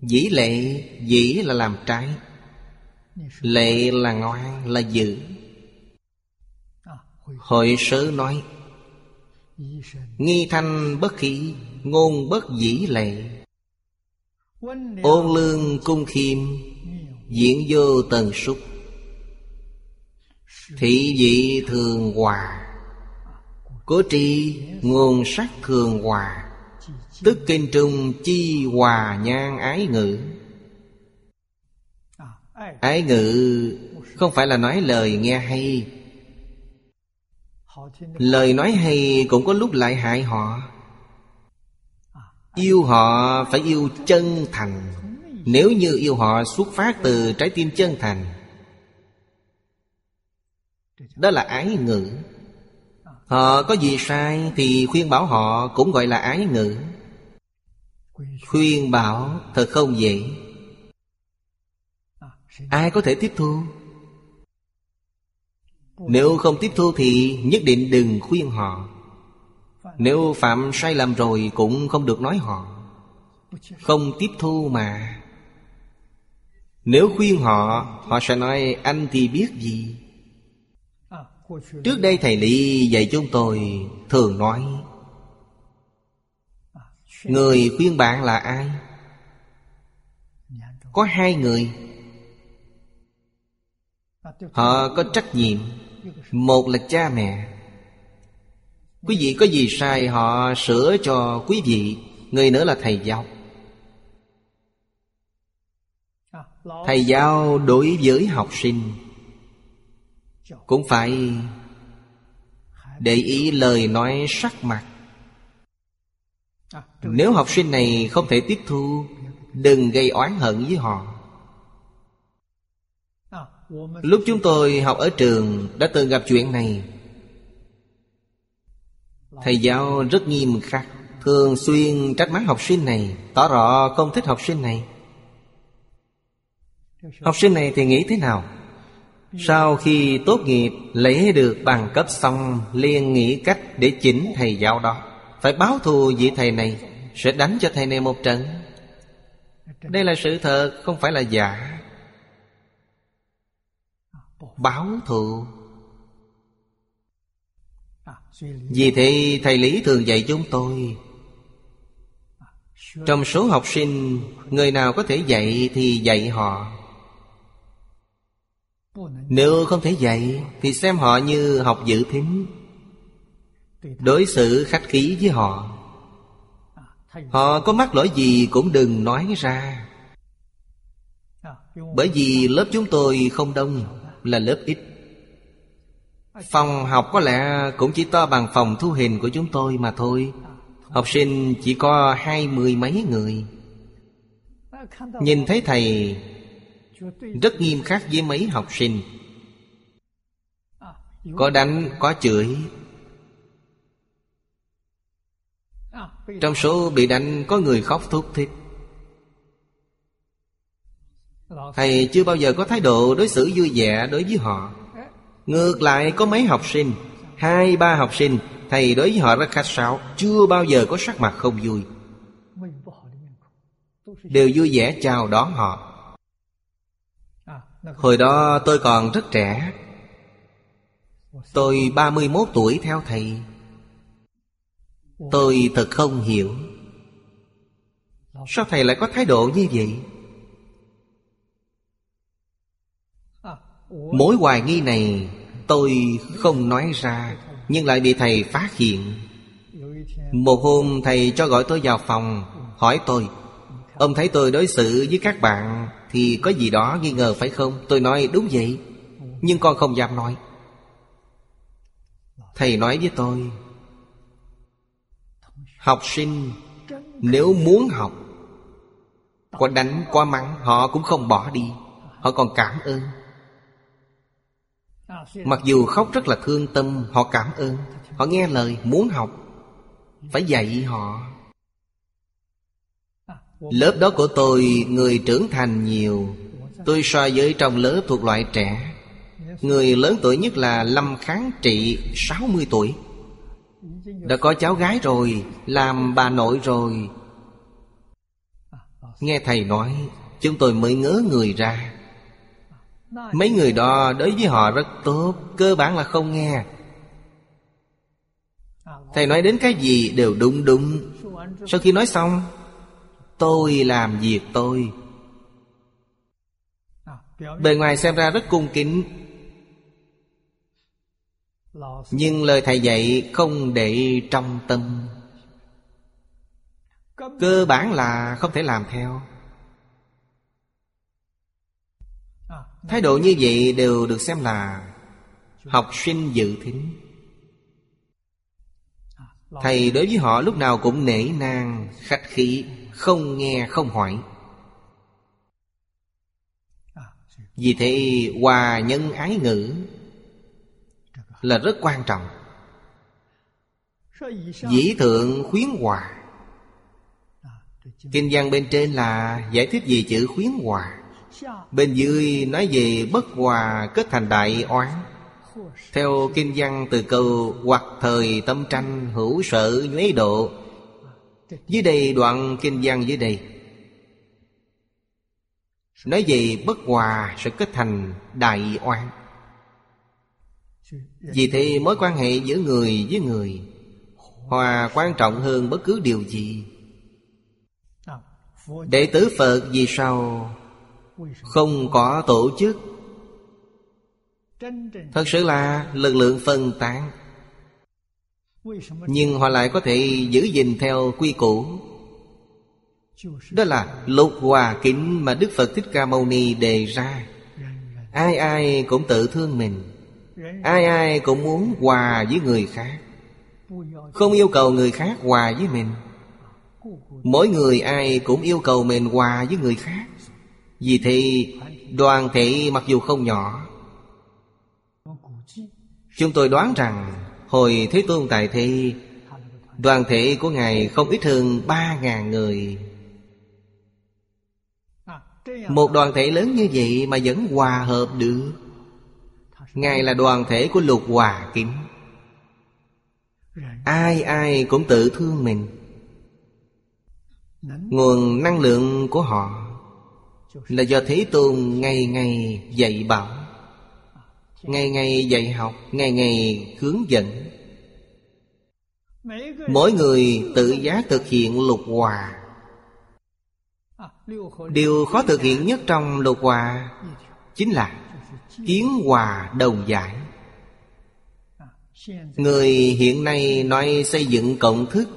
A: Dĩ lệ Dĩ là làm trái. Lệ là ngoan là giữ Hội sớ nói Nghi thanh bất khí Ngôn bất dĩ lệ. Ôn lương cung khiêm Diễn vô tần súc. Thị vị thường hòa Cố tri nguồn sắc thường hòa, Tức kinh trung chi hòa nhan ái ngữ. Ái ngữ không phải là nói lời nghe hay. Lời nói hay cũng có lúc lại hại họ. Yêu họ phải yêu chân thành. Nếu như yêu họ xuất phát từ trái tim chân thành, Đó là ái ngữ. Họ có gì sai thì khuyên bảo họ cũng gọi là ái ngữ. Khuyên bảo thật không dễ. Ai có thể tiếp thu? Nếu không tiếp thu thì nhất định đừng khuyên họ. Nếu phạm sai lầm rồi cũng không được nói họ. Không tiếp thu mà. Nếu khuyên họ Họ sẽ nói, anh thì biết gì? Trước đây Thầy Lý dạy chúng tôi thường nói, Người khuyên bạn là ai? Có hai người. Họ có trách nhiệm. Một là cha mẹ. Quý vị có gì sai họ sửa cho quý vị, Người nữa là thầy giáo. Thầy giáo đối với học sinh cũng phải để ý lời nói sắc mặt. Nếu học sinh này không thể tiếp thu, đừng gây oán hận với họ. Lúc chúng tôi học ở trường, đã từng gặp chuyện này. Thầy giáo rất nghiêm khắc, thường xuyên trách mắng học sinh này, tỏ rõ không thích học sinh này. Học sinh này thì nghĩ thế nào? Sau khi tốt nghiệp, lấy được bằng cấp xong, liền nghĩ cách để chỉnh thầy giáo đó. Phải báo thù vị thầy này, Sẽ đánh cho thầy này một trận. Đây là sự thật, không phải là giả. Báo thù. Vì thế, thầy Lý thường dạy chúng tôi, Trong số học sinh, Người nào có thể dạy thì dạy họ nếu không thể dạy, Thì xem họ như học dự thính. Đối xử khách khí với họ. Họ có mắc lỗi gì cũng đừng nói ra. Bởi vì lớp chúng tôi không đông, Là lớp ít. Phòng học có lẽ cũng chỉ to bằng phòng thu hình của chúng tôi mà thôi. Học sinh chỉ có hai mươi mấy người. Nhìn thấy thầy rất nghiêm khắc với mấy học sinh. Có đánh, có chửi. Trong số bị đánh có người khóc thúc thích Thầy chưa bao giờ có thái độ đối xử vui vẻ đối với họ. Ngược lại có mấy học sinh Hai ba học sinh Thầy đối với họ rất khách sáo Chưa bao giờ có sắc mặt không vui. Đều vui vẻ chào đón họ. Hồi đó tôi còn rất trẻ. Tôi 31 tuổi theo thầy. Tôi thật không hiểu. Sao thầy lại có thái độ như vậy? Mối hoài nghi này tôi không nói ra, Nhưng lại bị thầy phát hiện. Một hôm thầy cho gọi tôi vào phòng, Hỏi tôi, Ông thấy tôi đối xử với các bạn thì có gì đó nghi ngờ phải không? Tôi nói đúng vậy. Nhưng con không dám nói. Thầy nói với tôi Học sinh Nếu muốn học Có đánh, có mắng Họ cũng không bỏ đi. Họ còn cảm ơn. Mặc dù khóc rất là thương tâm Họ cảm ơn. Họ nghe lời muốn học Phải dạy họ. Lớp đó của tôi, Người trưởng thành nhiều. Tôi so với trong lớp thuộc loại trẻ. Người lớn tuổi nhất là Lâm Kháng Trị 60 tuổi. Đã có cháu gái rồi, Làm bà nội rồi. Nghe thầy nói, Chúng tôi mới ngớ người ra. Mấy người đó đối với họ rất tốt, Cơ bản là không nghe. Thầy nói đến cái gì đều đúng đúng. Sau khi nói xong Tôi làm việc tôi. Bề ngoài xem ra rất cung kính. Nhưng lời thầy dạy không để trong tâm. Cơ bản là không thể làm theo. Thái độ như vậy đều được xem là Học sinh dự thính. Thầy đối với họ lúc nào cũng nể nang Khách khí không nghe, không hỏi. Vì thế, hòa nhân ái ngữ Là rất quan trọng. Dĩ thượng khuyến hòa. Kinh văn bên trên là giải thích về chữ khuyến hòa. Bên dưới nói về bất hòa kết thành đại oán. Theo kinh văn từ câu, Hoặc thời tâm tranh, hữu sở nhuế độ dưới đây đoạn kinh văn dưới đây. Nói về bất hòa sẽ kết thành đại oan. Vì thế mối quan hệ giữa người với người, Hòa quan trọng hơn bất cứ điều gì. Đệ tử Phật vì sao không có tổ chức? Thật sự là lực lượng phân tán nhưng họ lại có thể giữ gìn theo quy củ. Đó là lục hòa kính mà đức phật thích ca mâu ni đề ra. Ai ai cũng tự thương mình. Ai ai cũng muốn hòa với người khác. Không yêu cầu người khác hòa với mình. Mỗi người ai cũng yêu cầu mình hòa với người khác. Vì thì đoàn thể mặc dù không nhỏ, Chúng tôi đoán rằng Hồi Thế Tôn tại thi, Đoàn thể của Ngài không ít hơn ba ngàn người. Một đoàn thể lớn như vậy mà vẫn hòa hợp được. Ngài là đoàn thể của lục hòa kính. Ai ai cũng tự thương mình. Nguồn năng lượng của họ là do Thế Tôn ngày ngày dạy bảo. Ngày ngày dạy học, Ngày ngày hướng dẫn. Mỗi người tự giá thực hiện lục hòa. Điều khó thực hiện nhất trong lục hòa Chính là Kiến hòa đồng giải. Người hiện nay nói xây dựng cộng thức.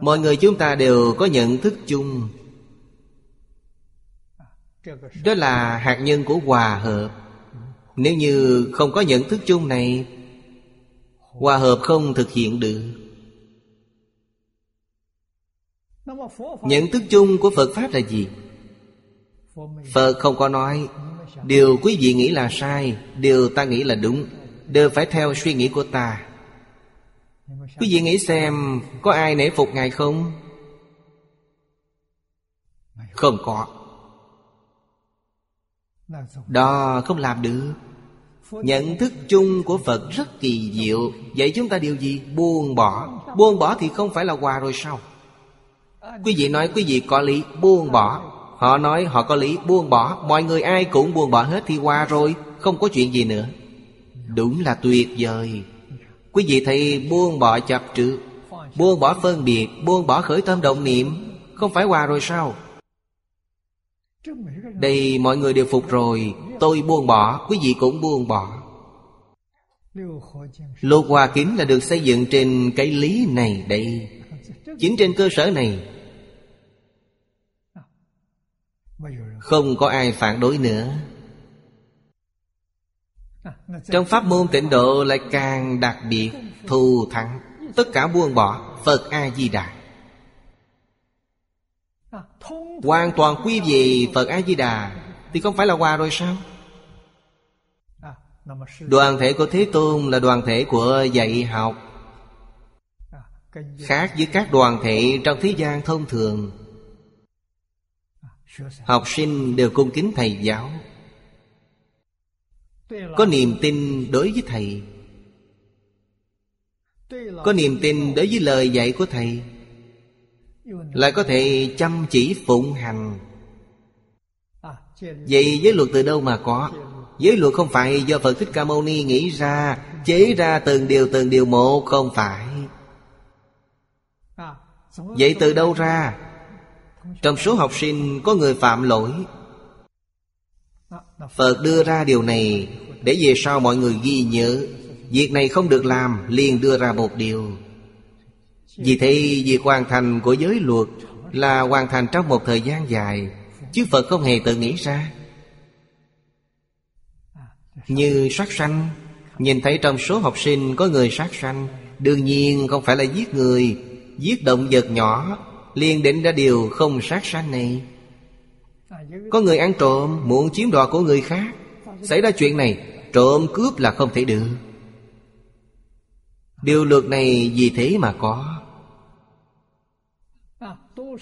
A: Mọi người chúng ta đều có nhận thức chung. Đó là hạt nhân của hòa hợp Nếu như không có nhận thức chung này, Hòa hợp không thực hiện được Nhận thức chung của Phật Pháp là gì? Phật không có nói, Điều quý vị nghĩ là sai, Điều ta nghĩ là đúng, Đều phải theo suy nghĩ của ta Quý vị nghĩ xem, Có ai nể phục Ngài không? Không có đó không làm được. Nhận thức chung của Phật rất kỳ diệu. Vậy chúng ta điều gì? Buông bỏ. Buông bỏ thì không phải là quà rồi sao? Quý vị nói quý vị có lý, Buông bỏ. Họ nói họ có lý, buông bỏ. Mọi người ai cũng buông bỏ hết thì qua rồi. Không có chuyện gì nữa. Đúng là tuyệt vời. Quý vị thấy buông bỏ chấp trước Buông bỏ phân biệt, Buông bỏ khởi tâm động niệm, Không phải qua rồi sao? Đây mọi người đều phục rồi, Tôi buông bỏ, Quý vị cũng buông bỏ. Lô Hòa Kính là được xây dựng trên cái lý này đây, Chính trên cơ sở này. Không có ai phản đối nữa. Trong pháp môn tịnh độ lại càng đặc biệt, Thù thắng, Tất cả buông bỏ, Phật A-di-đà Hoàn toàn quy về Phật A-di-đà. Thì không phải là hòa rồi sao? Đoàn thể của Thế Tôn là đoàn thể của dạy học. Khác với các đoàn thể trong thế gian thông thường. Học sinh đều cung kính thầy giáo. Có niềm tin đối với thầy. Có niềm tin đối với lời dạy của thầy lại có thể chăm chỉ phụng hành. Vậy giới luật từ đâu mà có? Giới luật không phải do Phật Thích Ca Mâu Ni nghĩ ra, Chế ra từng điều từng điều một, Không phải. Vậy từ đâu ra? Trong số học sinh có người phạm lỗi. Phật đưa ra điều này Để về sau mọi người ghi nhớ. Việc này không được làm, liền đưa ra một điều. Vì thế việc hoàn thành của giới luật Là hoàn thành trong một thời gian dài, Chứ Phật không hề tự nghĩ ra. Như sát sanh, Nhìn thấy trong số học sinh có người sát sanh, Đương nhiên không phải là giết người, Giết động vật nhỏ, liền định ra điều không sát sanh này. Có người ăn trộm, muốn chiếm đoạt của người khác, Xảy ra chuyện này, Trộm cướp là không thể được. Điều luật này vì thế mà có.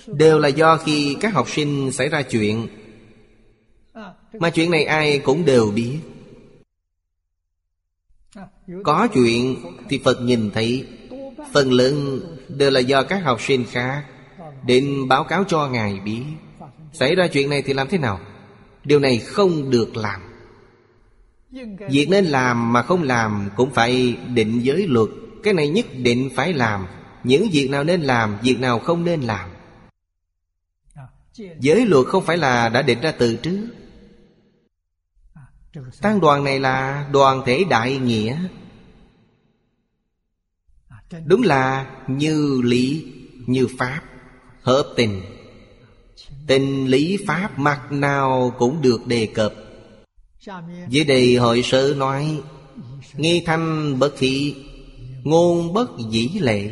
A: Đều là do khi các học sinh xảy ra chuyện. Mà chuyện này ai cũng đều biết. Có chuyện thì Phật nhìn thấy. Phần lớn đều là do các học sinh khác Định báo cáo cho Ngài biết. Xảy ra chuyện này thì làm thế nào? Điều này không được làm. Việc nên làm mà không làm Cũng phải định giới luật. Cái này nhất định phải làm. Những việc nào nên làm, Việc nào không nên làm. Giới luật không phải là đã định ra từ trước. Tăng đoàn này là đoàn thể đại nghĩa. Đúng là như lý, như pháp, Hợp tình. Tình lý pháp mặt nào cũng được đề cập. Dưới đây hội sơ nói, Nghi thanh bất thị Ngôn bất dĩ lệ.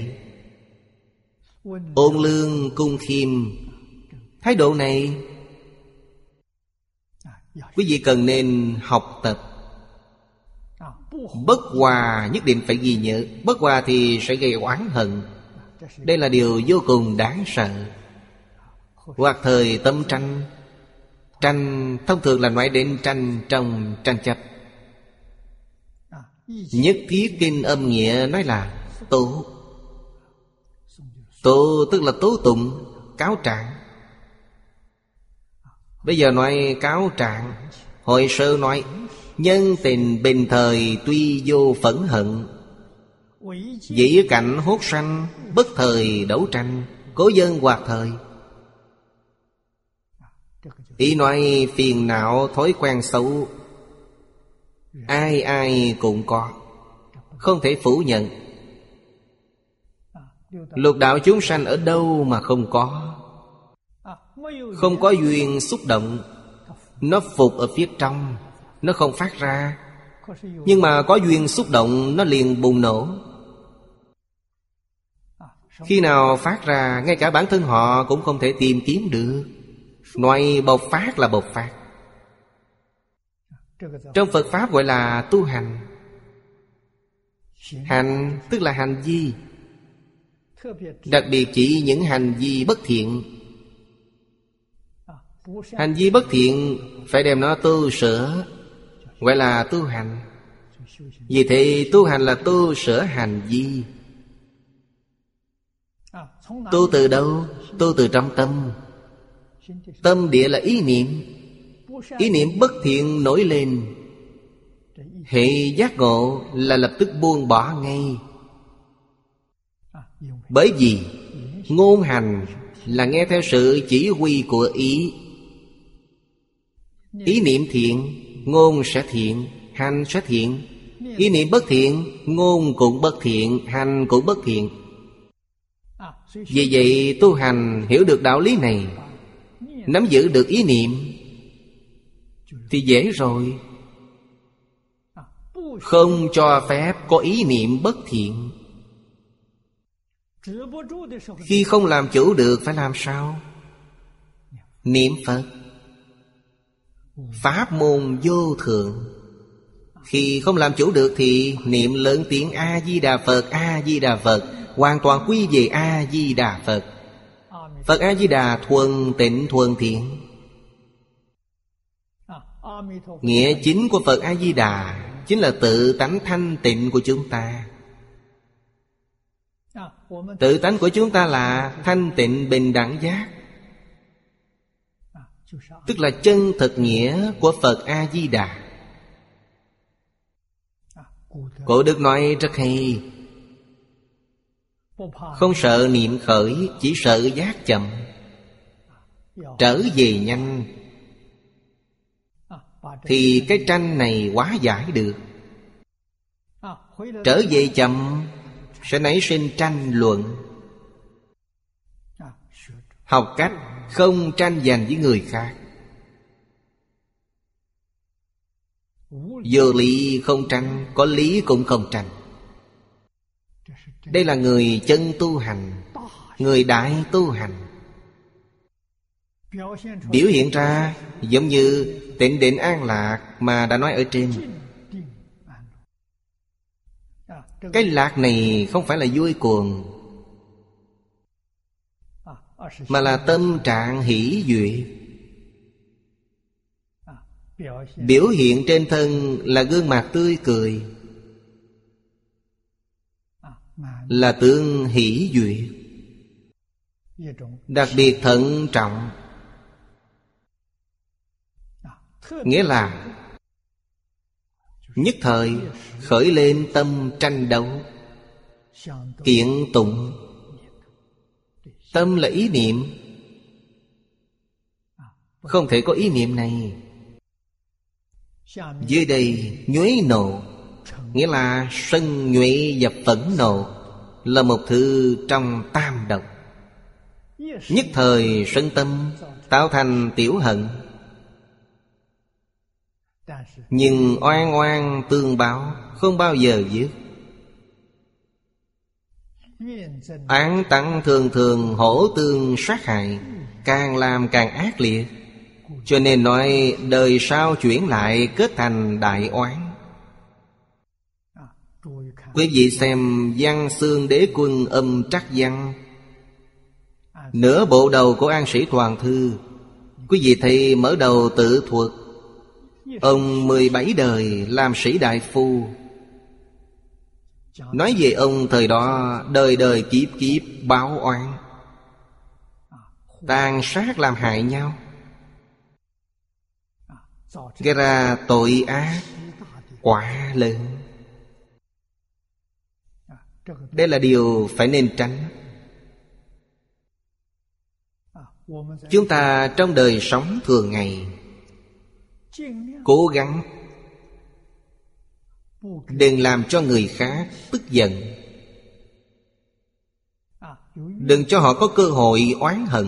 A: Ôn lương cung khiêm Thái độ này Quý vị cần nên học tập. Bất hòa nhất định phải ghi nhớ. Bất hòa thì sẽ gây oán hận. Đây là điều vô cùng đáng sợ. Hoặc thời tâm tranh. Tranh thông thường là nói đến tranh trong tranh chấp. Nhất thiết kinh âm nghĩa nói là tố. Tố tức là tố tụng, Cáo trạng. Bây giờ nói cáo trạng Hội sơ nói, Nhân tình bình thời tuy vô phẫn hận, Dĩ cảnh hốt sanh, Bất thời đấu tranh, Cố dân hoạt thời. Ý nói phiền não, thói quen xấu, Ai ai cũng có, Không thể phủ nhận. Lục đạo chúng sanh ở đâu mà không có? Không có duyên xúc động, Nó phục ở phía trong, Nó không phát ra. Nhưng mà có duyên xúc động, Nó liền bùng nổ. Khi nào phát ra, Ngay cả bản thân họ cũng không thể tìm kiếm được. Ngoài bộc phát là bộc phát. Trong Phật Pháp gọi là tu hành. Hành tức là hành vi. Đặc biệt chỉ những hành vi bất thiện. Hành vi bất thiện Phải đem nó tu sửa, Gọi là tu hành. Vì thế, tu hành là tu sửa hành vi. Tu từ đâu? Tu từ trong tâm. Tâm địa là ý niệm. Ý niệm bất thiện nổi lên. Hệ giác ngộ là lập tức buông bỏ ngay. Bởi vì Ngôn hành là nghe theo sự chỉ huy của ý. Ý niệm thiện Ngôn sẽ thiện Hành sẽ thiện. Ý niệm bất thiện Ngôn cũng bất thiện Hành cũng bất thiện. Vì vậy tu hành hiểu được đạo lý này Nắm giữ được ý niệm Thì dễ rồi. Không cho phép có ý niệm bất thiện. Khi không làm chủ được phải làm sao? Niệm Phật Pháp môn vô thượng Khi không làm chủ được thì niệm lớn tiếng A-di-đà Phật A-di-đà Phật, Hoàn toàn quy về A-di-đà Phật. Phật A-di-đà thuần tịnh thuần thiện. Nghĩa chính của Phật A-di-đà Chính là tự tánh thanh tịnh của chúng ta. Tự tánh của chúng ta là thanh tịnh bình đẳng giác. Tức là chân thực nghĩa của Phật A-di-đà. Cổ Đức nói rất hay. Không sợ niệm khởi, Chỉ sợ giác chậm. Trở về nhanh. Thì cái tranh này quá giải được. Trở về chậm, Sẽ nảy sinh tranh luận. Học cách không tranh giành với người khác. Vô lý không tranh, Có lý cũng không tranh. Đây là người chân tu hành, Người đại tu hành. Biểu hiện ra giống như tịnh định an lạc Mà đã nói ở trên. Cái lạc này không phải là vui cuồng mà là tâm trạng hỷ duyệt. Biểu hiện trên thân là gương mặt tươi cười. Là tương hỷ duyệt. Đặc biệt thận trọng. Nghĩa là Nhất thời khởi lên tâm tranh đấu, Kiện tụng. Tâm là ý niệm. Không thể có ý niệm này. Dưới đây nhuế nộ, Nghĩa là sân nhuệ và phẫn nộ Là một thứ trong tam độc Nhất thời sân tâm Tạo thành tiểu hận. Nhưng oan oan tương báo Không bao giờ dứt. Án tặng thường thường hổ tương sát hại, Càng làm càng ác liệt. Cho nên nói, đời sau chuyển lại kết thành đại oán. Quý vị xem, văn xương đế quân âm trắc văn. Nửa bộ đầu của An Sĩ Toàn Thư, Quý vị thấy mở đầu tự thuật. Ông 17 đời làm sĩ đại phu. Nói về ông thời đó, đời đời kiếp kiếp, báo oán Tàn sát làm hại nhau. Gây ra tội ác quả lớn. Đây là điều phải nên tránh. Chúng ta trong đời sống thường ngày, Cố gắng Đừng làm cho người khác tức giận. Đừng cho họ có cơ hội oán hận.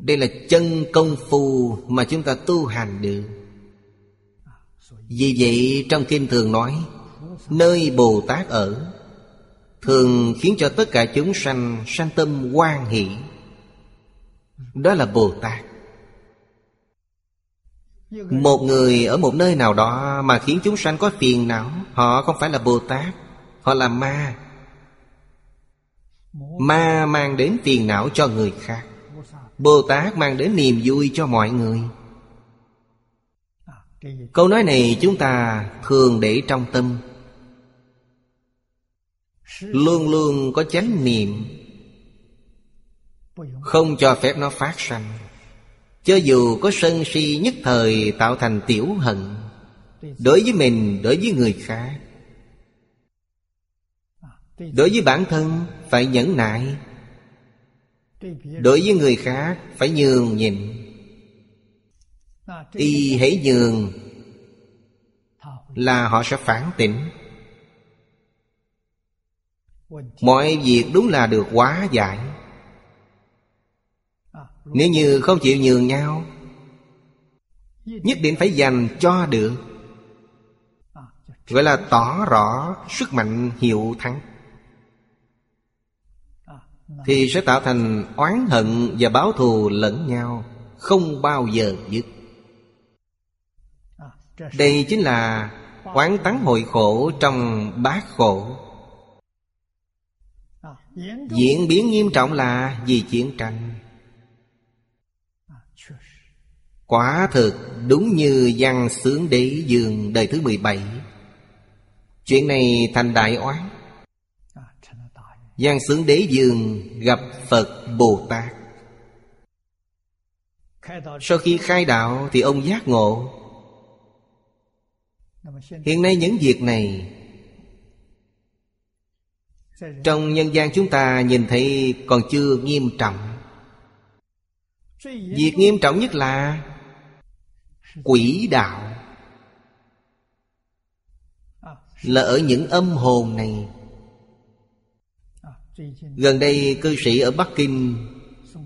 A: Đây là chân công phu mà chúng ta tu hành được. Vì vậy, trong kinh thường nói, Nơi Bồ Tát ở, Thường khiến cho tất cả chúng sanh sanh tâm hoan hỷ. Đó là Bồ Tát. Một người ở một nơi nào đó Mà khiến chúng sanh có phiền não, Họ không phải là Bồ Tát, Họ là ma. Ma mang đến phiền não cho người khác. Bồ Tát mang đến niềm vui cho mọi người. Câu nói này chúng ta thường để trong tâm. Luôn luôn có chánh niệm, Không cho phép nó phát sanh. Cho dù có sân si nhất thời tạo thành tiểu hận Đối với mình, đối với người khác. Đối với bản thân phải nhẫn nại. Đối với người khác phải nhường nhịn. Y hãy nhường Là họ sẽ phản tỉnh. Mọi việc đúng là được quá giải. Nếu như không chịu nhường nhau, Nhất định phải dành cho được. Gọi là tỏ rõ sức mạnh hiệu thắng. Thì sẽ tạo thành oán hận và báo thù lẫn nhau, Không bao giờ dứt. Đây chính là quán tắng hội khổ trong bát khổ. Diễn biến nghiêm trọng là vì chiến tranh. Quả thực đúng như văn sướng đế dương đời thứ 17 Chuyện này thành đại oán giang sướng đế dương gặp Phật Bồ Tát. Sau khi khai đạo thì ông giác ngộ. Hiện nay những việc này, trong nhân gian chúng ta nhìn thấy còn chưa nghiêm trọng. Việc nghiêm trọng nhất là Quỷ đạo. Là ở những âm hồn này. Gần đây cư sĩ ở Bắc Kinh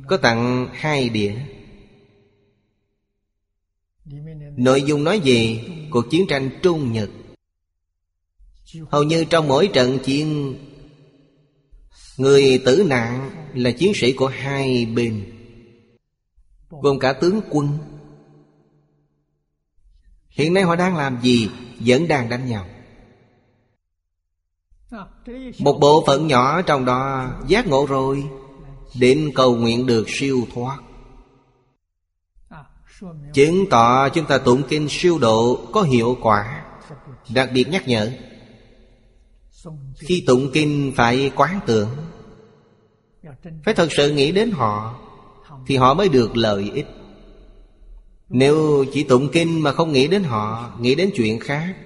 A: Có tặng hai đĩa. Nội dung nói về cuộc chiến tranh Trung Nhật. Hầu như trong mỗi trận chiến, Người tử nạn là chiến sĩ của hai bên, Gồm cả tướng quân. Hiện nay họ đang làm gì? Vẫn đang đánh nhau. Một bộ phận nhỏ trong đó giác ngộ rồi. Đến cầu nguyện được siêu thoát. Chứng tỏ chúng ta tụng kinh siêu độ có hiệu quả. Đặc biệt nhắc nhở, Khi tụng kinh phải quán tưởng. Phải thật sự nghĩ đến họ, Thì họ mới được lợi ích. Nếu chỉ tụng kinh mà không nghĩ đến họ, Nghĩ đến chuyện khác,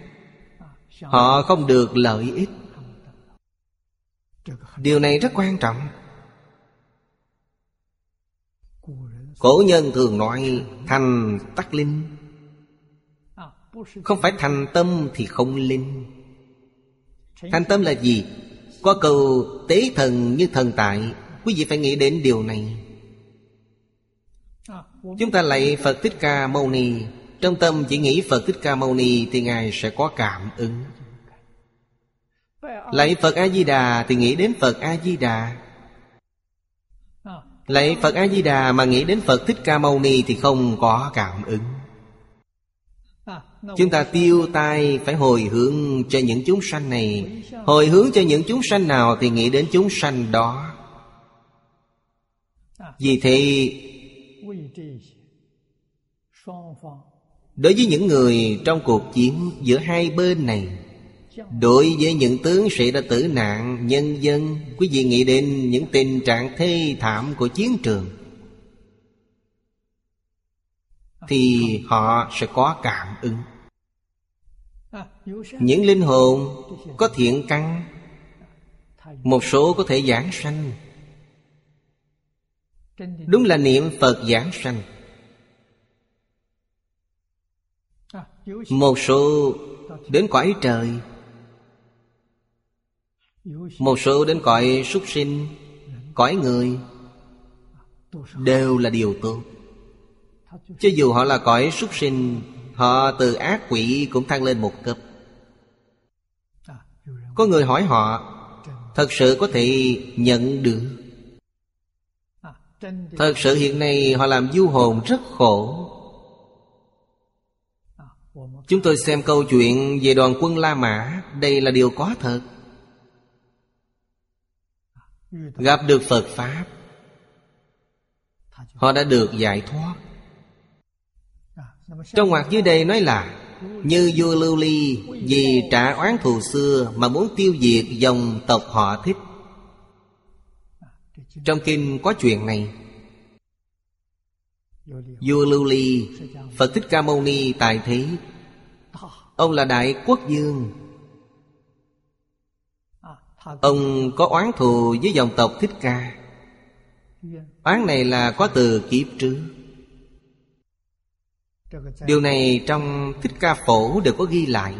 A: Họ không được lợi ích. Điều này rất quan trọng. Cổ nhân thường nói Thành tắc linh. Không phải thành tâm thì không linh. Thành tâm là gì? Có câu tế thần như thần tại, Quý vị phải nghĩ đến điều này. Chúng ta lạy Phật Thích Ca Mâu Ni. Trong tâm chỉ nghĩ Phật Thích Ca Mâu Ni Thì Ngài sẽ có cảm ứng. Lạy Phật A-di-đà Thì nghĩ đến Phật A-di-đà. Lạy Phật A-di-đà Mà nghĩ đến Phật Thích Ca Mâu Ni Thì không có cảm ứng. Chúng ta tiêu tai phải hồi hướng cho những chúng sanh này. Hồi hướng cho những chúng sanh nào Thì nghĩ đến chúng sanh đó. Vì thế Đối với những người trong cuộc chiến giữa hai bên này, Đối với những tướng sĩ đã tử nạn, Nhân dân, Quý vị nghĩ đến những tình trạng thê thảm của chiến trường, Thì họ sẽ có cảm ứng. Những linh hồn có thiện căn, Một số có thể giảng sanh Đúng là niệm Phật giảng sanh. Một số đến cõi trời. Một số đến cõi súc sinh Cõi người Đều là điều tốt. Cho dù họ là cõi súc sinh Họ từ ác quỷ cũng thăng lên một cấp. Có người hỏi họ Thật sự có thể nhận được Thật sự hiện nay họ làm du hồn rất khổ. Chúng tôi xem câu chuyện về đoàn quân La Mã. Đây là điều có thật. Gặp được Phật Pháp, Họ đã được giải thoát. Trong ngoặc dưới đây nói là, Như vua Lưu Ly Vì trả oán thù xưa Mà muốn tiêu diệt dòng tộc họ thích. Trong kinh có chuyện này. Vua Lưu Ly, Phật Thích Ca Mâu Ni tại thế. Ông là Đại Quốc Dương. Ông có oán thù với dòng tộc Thích Ca. Oán này là có từ kiếp trước. Điều này trong Thích Ca Phổ đều có ghi lại.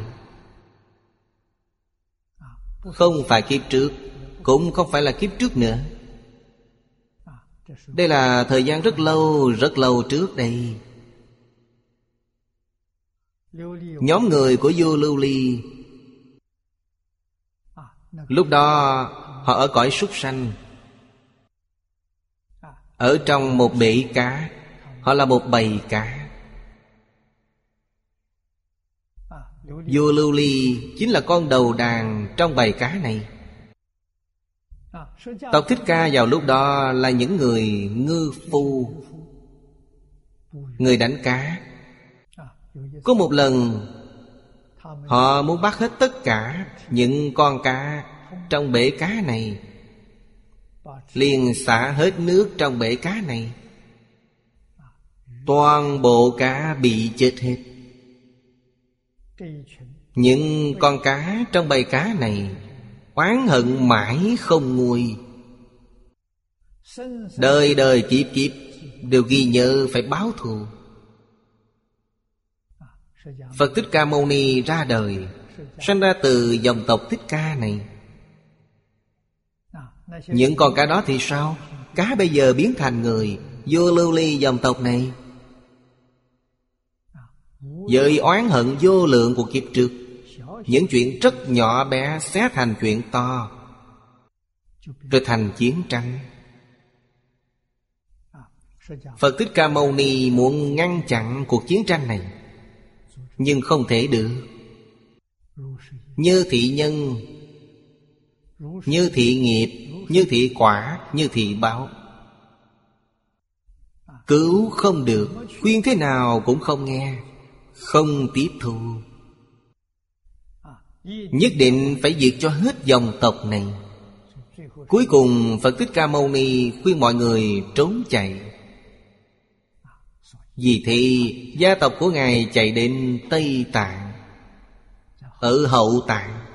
A: Không phải kiếp trước, Cũng không phải là kiếp trước nữa. Đây là thời gian rất lâu, rất lâu trước đây. Nhóm người của vua Lưu Ly Lúc đó họ ở cõi súc sanh. Ở trong một bể cá Họ là một bầy cá. Vua Lưu Ly chính là con đầu đàn trong bầy cá này. Tộc Thích Ca vào lúc đó là những người ngư phu, Người đánh cá. Có một lần, Họ muốn bắt hết tất cả những con cá trong bể cá này, liền xả hết nước trong bể cá này. Toàn bộ cá bị chết hết. Những con cá trong bầy cá này oán hận mãi không nguôi. Đời đời, kiếp kiếp đều ghi nhớ phải báo thù. Phật thích ca mâu ni ra đời sinh ra từ dòng tộc thích ca này. Những con cá đó thì sao? Cá bây giờ biến thành người, vô lưu ly dòng tộc này. Với oán hận vô lượng của kiếp trước những chuyện rất nhỏ bé Xé thành chuyện to. Rồi thành chiến tranh. Phật Thích Ca Mâu Ni muốn ngăn chặn cuộc chiến tranh này, Nhưng không thể được. Như thị nhân, Như thị nghiệp, như thị quả, Như thị báo. Cứu không được, Khuyên thế nào cũng không nghe, Không tiếp thu. Nhất định phải diệt cho hết dòng tộc này. Cuối cùng, Phật Thích Ca Mâu Ni khuyên mọi người trốn chạy. Vì thì gia tộc của Ngài chạy đến Tây Tạng, Ở Hậu Tạng.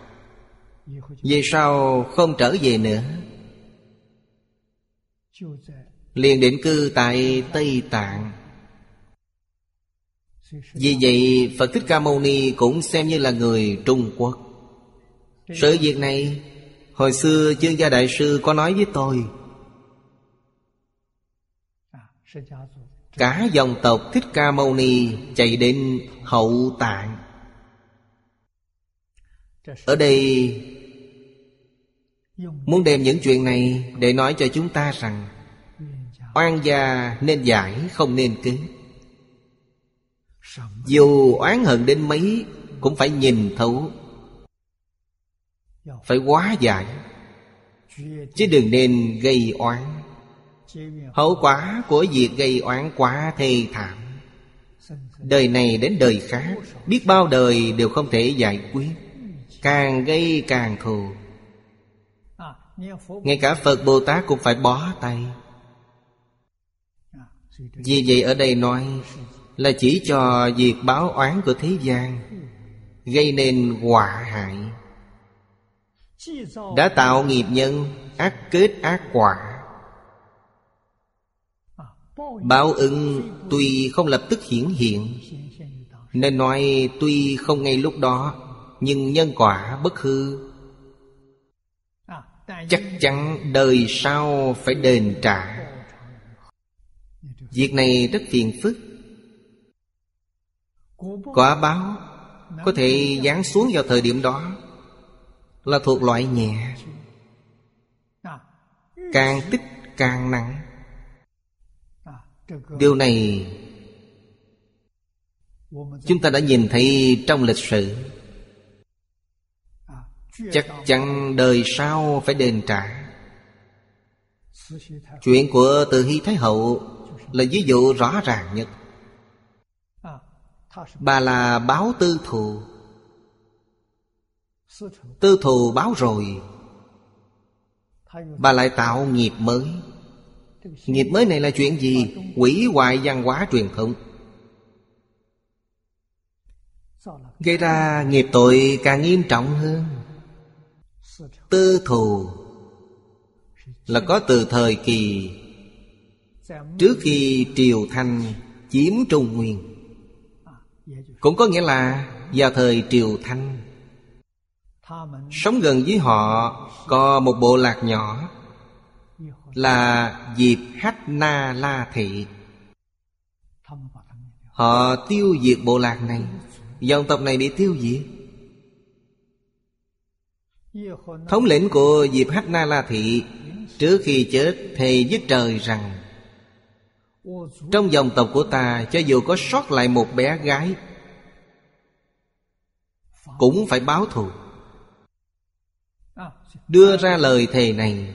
A: Về sau không trở về nữa. Liền định cư tại Tây Tạng. Vì vậy, Phật Thích Ca Mâu Ni cũng xem như là người Trung Quốc. Sự việc này, Hồi xưa chương gia đại sư có nói với tôi. Cả dòng tộc Thích Ca Mâu Ni chạy đến Hậu Tạng Ở đây, Muốn đem những chuyện này để nói cho chúng ta rằng, Oan gia nên giải không nên kính. Dù oán hận đến mấy, Cũng phải nhìn thấu. Phải hóa giải. Chứ đừng nên gây oán. Hậu quả của việc gây oán quá thê thảm. Đời này đến đời khác, Biết bao đời đều không thể giải quyết. Càng gây càng thù. Ngay cả Phật Bồ Tát cũng phải bó tay. Vì vậy ở đây nói là chỉ cho việc báo oán của thế gian, Gây nên họa hại. Đã tạo nghiệp nhân Ác kết ác quả. Báo ứng tuy không lập tức hiển hiện, Nên nói tuy không ngay lúc đó, Nhưng nhân quả bất hư. Chắc chắn đời sau phải đền trả. Việc này rất phiền phức. Quả báo, Có thể giáng xuống vào thời điểm đó, Là thuộc loại nhẹ, Càng tích càng nặng. Điều này, Chúng ta đã nhìn thấy trong lịch sử. Chắc chắn đời sau phải đền trả. Chuyện của Từ Hy Thái Hậu Là ví dụ rõ ràng nhất. Bà là báo tư thù. Tư thù báo rồi. Bà lại tạo nghiệp mới. Nghiệp mới này là chuyện gì? Quỷ hoại văn hóa truyền thống. Gây ra nghiệp tội càng nghiêm trọng hơn. Tư thù Là có từ thời kỳ Trước khi Triều Thanh chiếm Trung Nguyên. Cũng có nghĩa là vào thời Triều Thanh. Sống gần với họ Có một bộ lạc nhỏ Là Diệp Hách Na La Thị. Họ tiêu diệt bộ lạc này, Dòng tộc này bị tiêu diệt. Thống lĩnh của Diệp Hách Na La Thị Trước khi chết thề với trời rằng, Trong dòng tộc của ta Cho dù có sót lại một bé gái cũng phải báo thù. Đưa ra lời thề này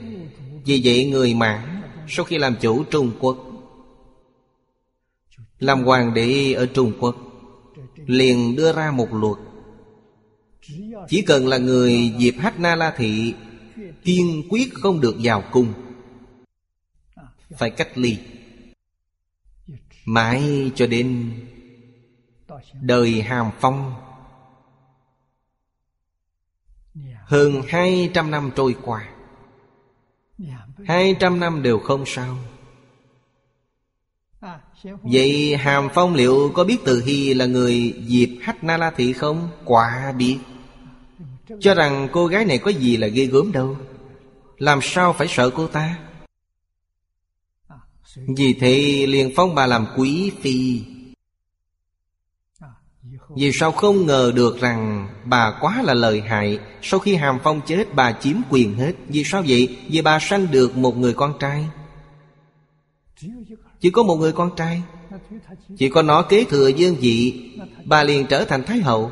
A: Vì vậy người mãn Sau khi làm chủ Trung Quốc Làm hoàng đế ở Trung Quốc Liền đưa ra một luật. Chỉ cần là người Diệp Hách Na La Thị Kiên quyết không được vào cung Phải cách ly. Mãi cho đến Đời Hàm Phong Hơn hai trăm năm trôi qua. Hai trăm năm đều không sao. Vậy Hàm Phong liệu có biết Từ Hy là người Diệp Hách Na La Thị không? Quả biết. Cho rằng cô gái này có gì là ghê gớm đâu. Làm sao phải sợ cô ta? Vì thế liền phong bà làm quý phi vì sao không ngờ được rằng bà quá là lợi hại, Sau khi Hàm Phong chết, bà chiếm quyền hết. Vì sao vậy? Vì bà sanh được một người con trai. Chỉ có một người con trai. Chỉ có nó kế thừa dương vị, Bà liền trở thành Thái Hậu.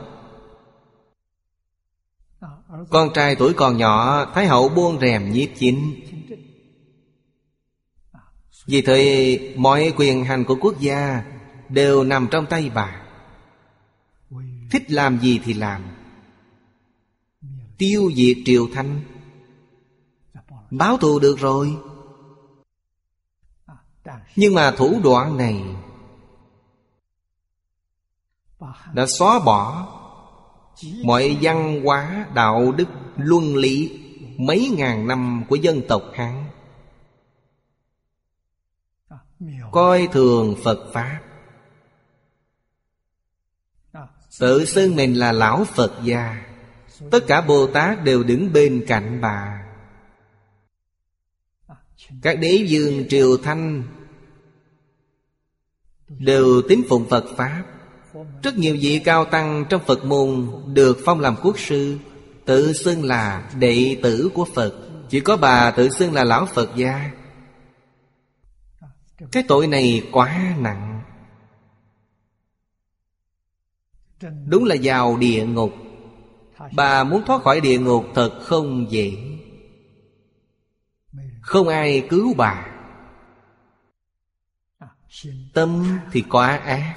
A: Con trai tuổi còn nhỏ, Thái Hậu buông rèm nhiếp chính. Vì thời mọi quyền hành của quốc gia Đều nằm trong tay bà. Thích làm gì thì làm. Tiêu diệt triều thanh. Báo thù được rồi. Nhưng mà thủ đoạn này Đã xóa bỏ Mọi văn hóa, đạo đức, luân lý Mấy ngàn năm của dân tộc Hán. Coi thường Phật Pháp. Tự xưng mình là lão Phật gia. Tất cả Bồ Tát đều đứng bên cạnh bà. Các đế dương triều thanh Đều tín phụng Phật Pháp. Rất nhiều vị cao tăng trong Phật môn Được phong làm quốc sư, Tự xưng là đệ tử của Phật. Chỉ có bà tự xưng là lão Phật gia. Cái tội này quá nặng. Đúng là vào địa ngục. Bà muốn thoát khỏi địa ngục thật không dễ. Không ai cứu bà. Tâm thì quá ác.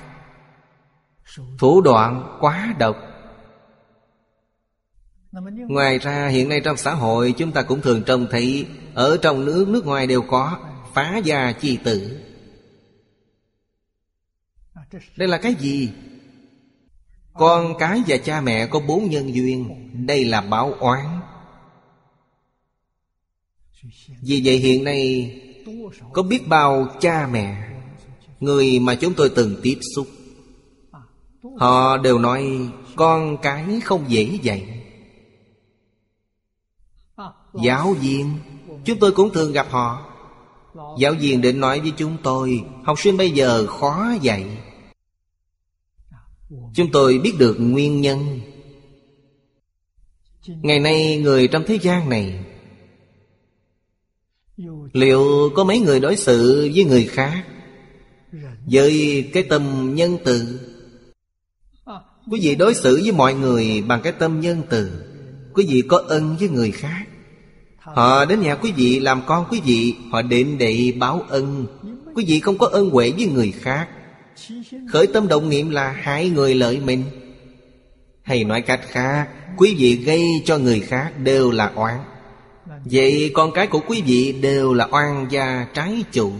A: Thủ đoạn quá độc. Ngoài ra, hiện nay trong xã hội, Chúng ta cũng thường trông thấy, Ở trong nước nước ngoài đều có Phá gia chi tử. Đây là cái gì? Con cái và cha mẹ có bốn nhân duyên. Đây là báo oán. Vì vậy hiện nay, Có biết bao cha mẹ, Người mà chúng tôi từng tiếp xúc, Họ đều nói Con cái không dễ dạy. Giáo viên, Chúng tôi cũng thường gặp họ. Giáo viên định nói với chúng tôi, Học sinh bây giờ khó dạy. Chúng tôi biết được nguyên nhân. Ngày nay người trong thế gian này, Liệu có mấy người đối xử với người khác? Với cái tâm nhân từ. Quý vị đối xử với mọi người bằng cái tâm nhân từ. Quý vị có ân với người khác. Họ đến nhà quý vị, làm con quý vị, Họ đến để báo ân. Quý vị không có ân huệ với người khác. Khởi tâm động niệm là hại người lợi mình. Hay nói cách khác, Quý vị gây cho người khác đều là oán Vậy con cái của quý vị đều là oan gia trái chủ.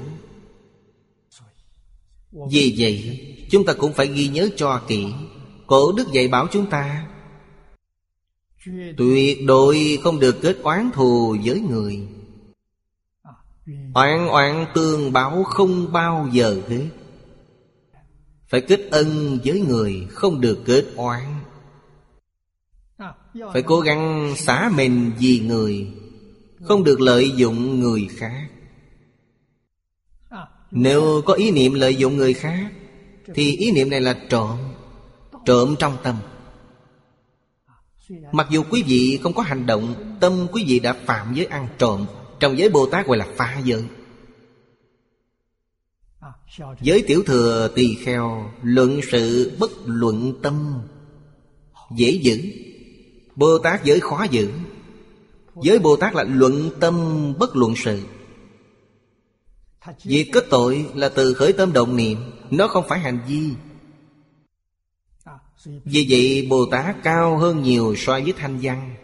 A: Vì vậy, Chúng ta cũng phải ghi nhớ cho kỹ. Cổ đức dạy bảo chúng ta, Tuyệt đối không được kết oán thù với người. Oán oán tương báo không bao giờ hết. Phải kết ân với người Không được kết oán. Phải cố gắng xả mình vì người, Không được lợi dụng người khác. Nếu có ý niệm lợi dụng người khác, Thì ý niệm này là trộm Trộm trong tâm. Mặc dù quý vị không có hành động, Tâm quý vị đã phạm giới ăn trộm, Trong giới Bồ Tát gọi là phá giới Giới tiểu thừa tỳ kheo Luận sự bất luận tâm, Dễ giữ Bồ Tát giới khó giữ Giới Bồ Tát là luận tâm bất luận sự. Việc kết tội là từ khởi tâm động niệm, Nó không phải hành vi. Vì vậy, Bồ Tát cao hơn nhiều so với thanh văn.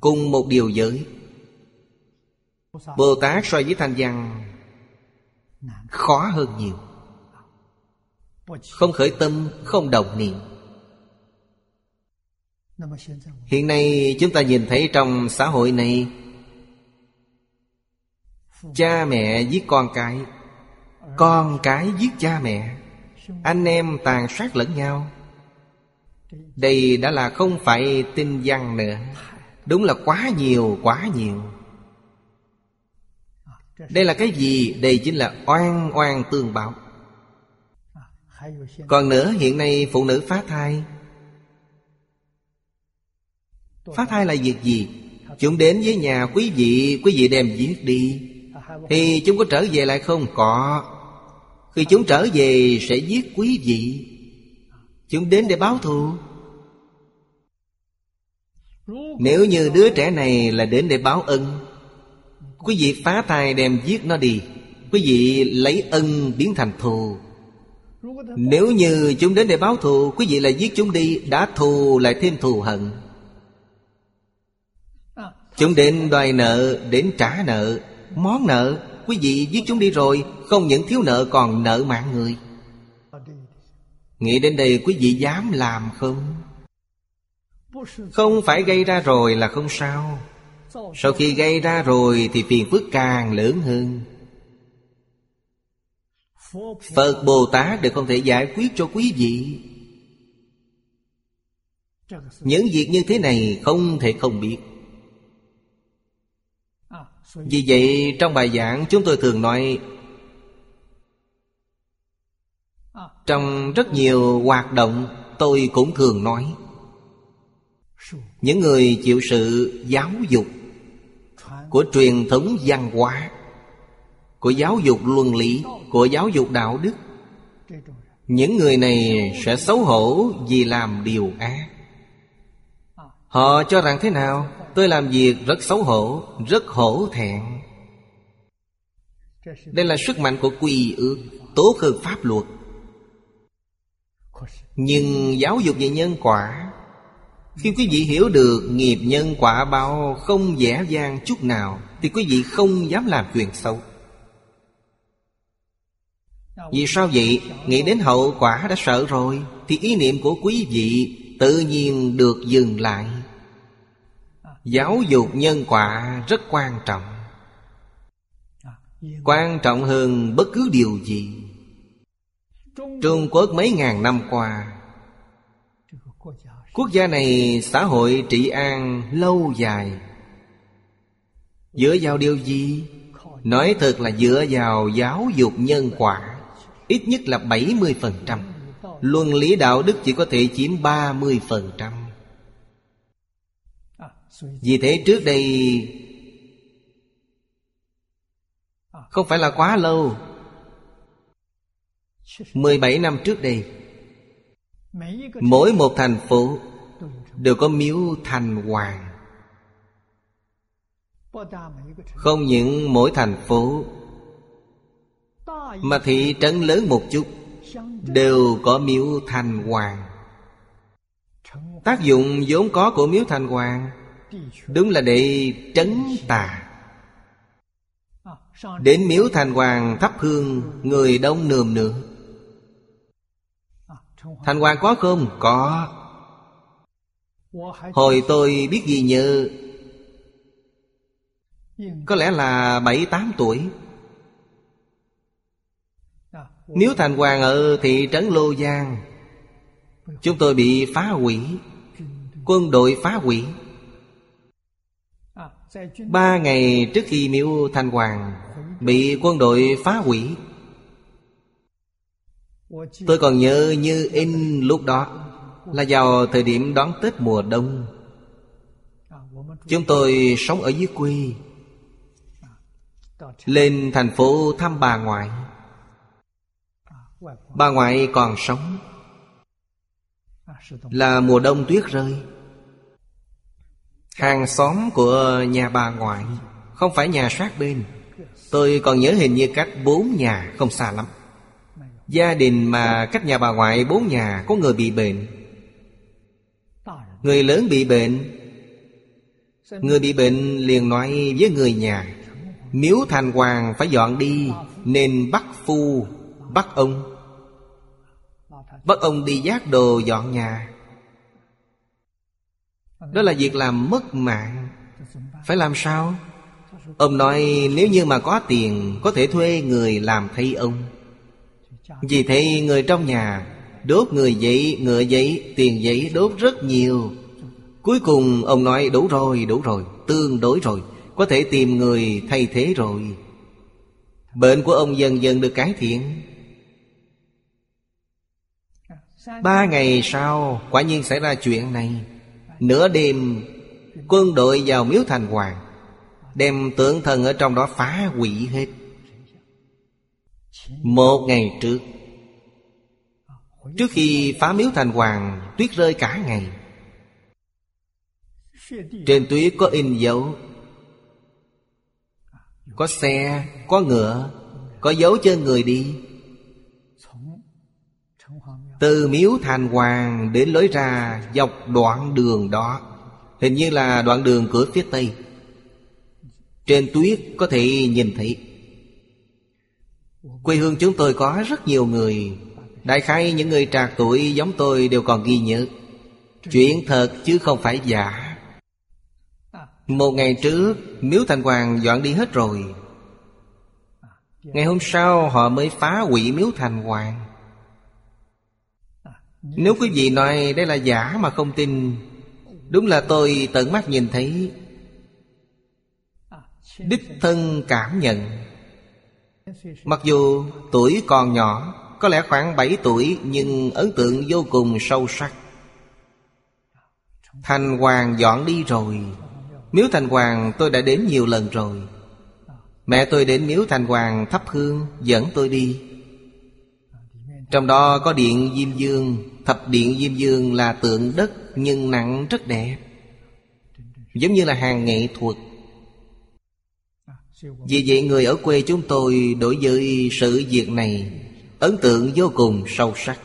A: Cùng một điều giới. Bồ Tát so với thanh văn Khó hơn nhiều. Không khởi tâm, không đồng niệm. Hiện nay chúng ta nhìn thấy trong xã hội này Cha mẹ giết con cái Con cái giết cha mẹ anh em tàn sát lẫn nhau. Đây đã là không phải tinh văn nữa. Đúng là quá nhiều, quá nhiều. Đây là cái gì? Đây chính là oan oan tương báo Còn nữa, hiện nay phụ nữ phá thai Phá thai là việc gì? Chúng đến với nhà quý vị Quý vị đem giết đi Thì chúng có trở về lại không? Có khi chúng trở về, sẽ giết quý vị Chúng đến để báo thù Nếu như đứa trẻ này là đến để báo ân Quý vị phá thai đem giết nó đi, Quý vị lấy ân biến thành thù. Nếu như chúng đến để báo thù, Quý vị lại giết chúng đi, Đã thù lại thêm thù hận. Chúng đến đòi nợ, Đến trả nợ, Món nợ, Quý vị giết chúng đi rồi, Không những thiếu nợ còn nợ mạng người. Nghĩ đến đây quý vị dám làm không? Không phải gây ra rồi là không sao. Sau khi gây ra rồi Thì phiền phức càng lớn hơn. Phật Bồ Tát đều không thể giải quyết cho quý vị. Những việc như thế này không thể không biết. Vì vậy, trong bài giảng, chúng tôi thường nói, Trong rất nhiều hoạt động, tôi cũng thường nói, Những người chịu sự giáo dục của truyền thống văn hóa, Của giáo dục luân lý, Của giáo dục đạo đức. Những người này sẽ xấu hổ vì làm điều ác. Họ cho rằng thế nào? Tôi làm việc rất xấu hổ, Rất hổ thẹn. Đây là sức mạnh của quy ước, Tốt hơn pháp luật. Nhưng giáo dục về nhân quả khi quý vị hiểu được nghiệp nhân quả báo không dễ dàng chút nào, Thì quý vị không dám làm chuyện xấu. Vì sao vậy? Nghĩ đến hậu quả đã sợ rồi, Thì ý niệm của quý vị tự nhiên được dừng lại. Giáo dục nhân quả rất quan trọng. Quan trọng hơn bất cứ điều gì. Trung quốc mấy ngàn năm qua Quốc gia này xã hội trị an lâu dài. Dựa vào điều gì? Nói thật là dựa vào giáo dục nhân quả, Ít nhất là 70% Luân lý đạo đức chỉ có thể chiếm 30% Vì thế trước đây, Không phải là quá lâu. 17 năm trước đây Mỗi một thành phố Đều có miếu thành hoàng. Không những mỗi thành phố Mà thị trấn lớn một chút Đều có miếu thành hoàng. Tác dụng vốn có của miếu thành hoàng Đúng là để trấn tà. Đến miếu thành hoàng thắp hương Người đông nườm nượp Thành hoàng có không? Có. Hồi tôi biết gì như, Có lẽ là bảy tám tuổi. Nếu thành hoàng ở thị trấn Lô Giang Chúng tôi bị phá hủy Quân đội phá hủy. Ba ngày trước khi miếu thành hoàng Bị quân đội phá hủy Tôi còn nhớ như in lúc đó, Là vào thời điểm đón Tết mùa đông. Chúng tôi sống ở dưới quê, Lên thành phố thăm bà ngoại. Bà ngoại còn sống. Là mùa đông tuyết rơi. Hàng xóm của nhà bà ngoại Không phải nhà sát bên. Tôi còn nhớ hình như cách bốn nhà Không xa lắm. Gia đình mà cách nhà bà ngoại, bốn nhà, Có người bị bệnh. Người lớn bị bệnh. Người bị bệnh liền nói với người nhà, Miếu thành hoàng phải dọn đi, Nên bắt phu, Bắt ông. Bắt ông đi giác đồ dọn nhà. Đó là việc làm mất mạng. Phải làm sao? Ông nói, nếu như mà có tiền, Có thể thuê người làm thay ông vì thế người trong nhà Đốt người giấy, ngựa giấy, tiền giấy đốt rất nhiều. Cuối cùng ông nói đủ rồi, đủ rồi Tương đối rồi Có thể tìm người thay thế rồi. Bệnh của ông dần dần được cải thiện. Ba ngày sau Quả nhiên xảy ra chuyện này. Nửa đêm Quân đội vào miếu thành hoàng Đem tượng thần ở trong đó phá hủy hết một ngày trước Trước khi phá miếu thành hoàng Tuyết rơi cả ngày. Trên tuyết có in dấu Có xe, có ngựa Có dấu chân người đi. Từ miếu thành hoàng đến lối ra Dọc đoạn đường đó Hình như là đoạn đường cửa phía tây. Trên tuyết có thể nhìn thấy. Quê hương chúng tôi có rất nhiều người. Đại khái những người trạc tuổi giống tôi đều còn ghi nhớ. Chuyện thật chứ không phải giả. Một ngày trước, Miếu Thành Hoàng dọn đi hết rồi. Ngày hôm sau, họ mới phá hủy Miếu Thành Hoàng. Nếu quý vị nói đây là giả mà không tin, Đúng là tôi tận mắt nhìn thấy. Đích thân cảm nhận. Mặc dù tuổi còn nhỏ, Có lẽ khoảng 7 tuổi, Nhưng ấn tượng vô cùng sâu sắc. Thành Hoàng dọn đi rồi. Miếu Thành Hoàng tôi đã đến nhiều lần rồi. Mẹ tôi đến Miếu Thành Hoàng thắp hương, Dẫn tôi đi. Trong đó có điện Diêm Dương. Thập điện Diêm Dương là tượng đất, Nhưng nặng rất đẹp. Giống như là hàng nghệ thuật vì vậy người ở quê chúng tôi đối với sự việc này Ấn tượng vô cùng sâu sắc.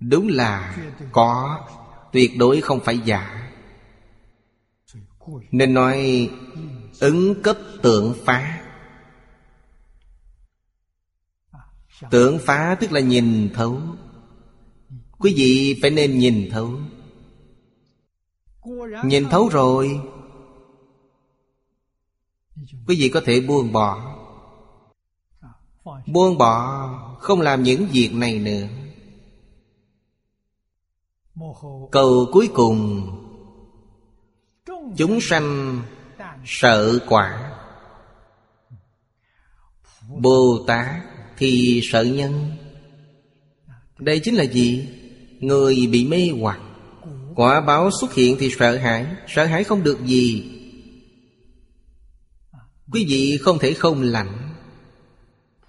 A: Đúng là có, Tuyệt đối không phải giả. Nên nói ứng cấp tượng phá. Tượng phá tức là nhìn thấu. Quý vị phải nên nhìn thấu. Nhìn thấu rồi quý vị có thể buông bỏ. Buông bỏ, không làm những việc này nữa. Câu cuối cùng, Chúng sanh sợ quả. Bồ Tát thì sợ nhân. Đây chính là gì? Người bị mê hoặc. Quả báo xuất hiện thì sợ hãi. Sợ hãi không được gì. Quý vị không thể không lạnh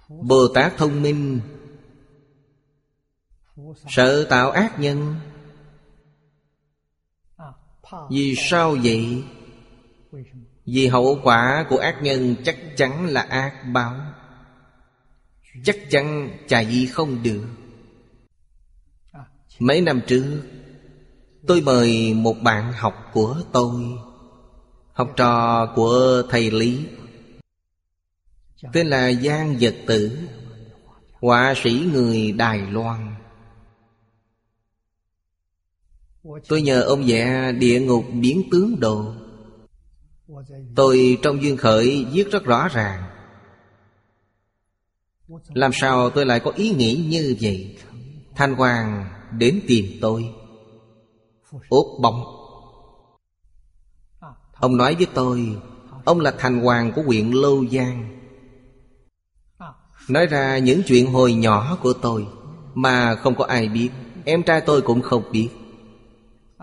A: Bồ Tát thông minh. Sợ tạo ác nhân. Vì sao vậy? Vì hậu quả của ác nhân chắc chắn là ác báo. Chắc chắn chạy không được. Mấy năm trước, Tôi mời một bạn học của tôi, Học trò của thầy Lý. Tên là Giang Dật Tử. Họa sĩ người Đài Loan. Tôi nhờ ông vẽ địa ngục biến tướng đồ. Tôi trong duyên khởi viết rất rõ ràng. Làm sao tôi lại có ý nghĩ như vậy? Thanh Hoàng đến tìm tôi. Ốp bóng. Ông nói với tôi Ông là thành hoàng của huyện Lâu Giang Nói ra những chuyện hồi nhỏ của tôi Mà không có ai biết, Em trai tôi cũng không biết.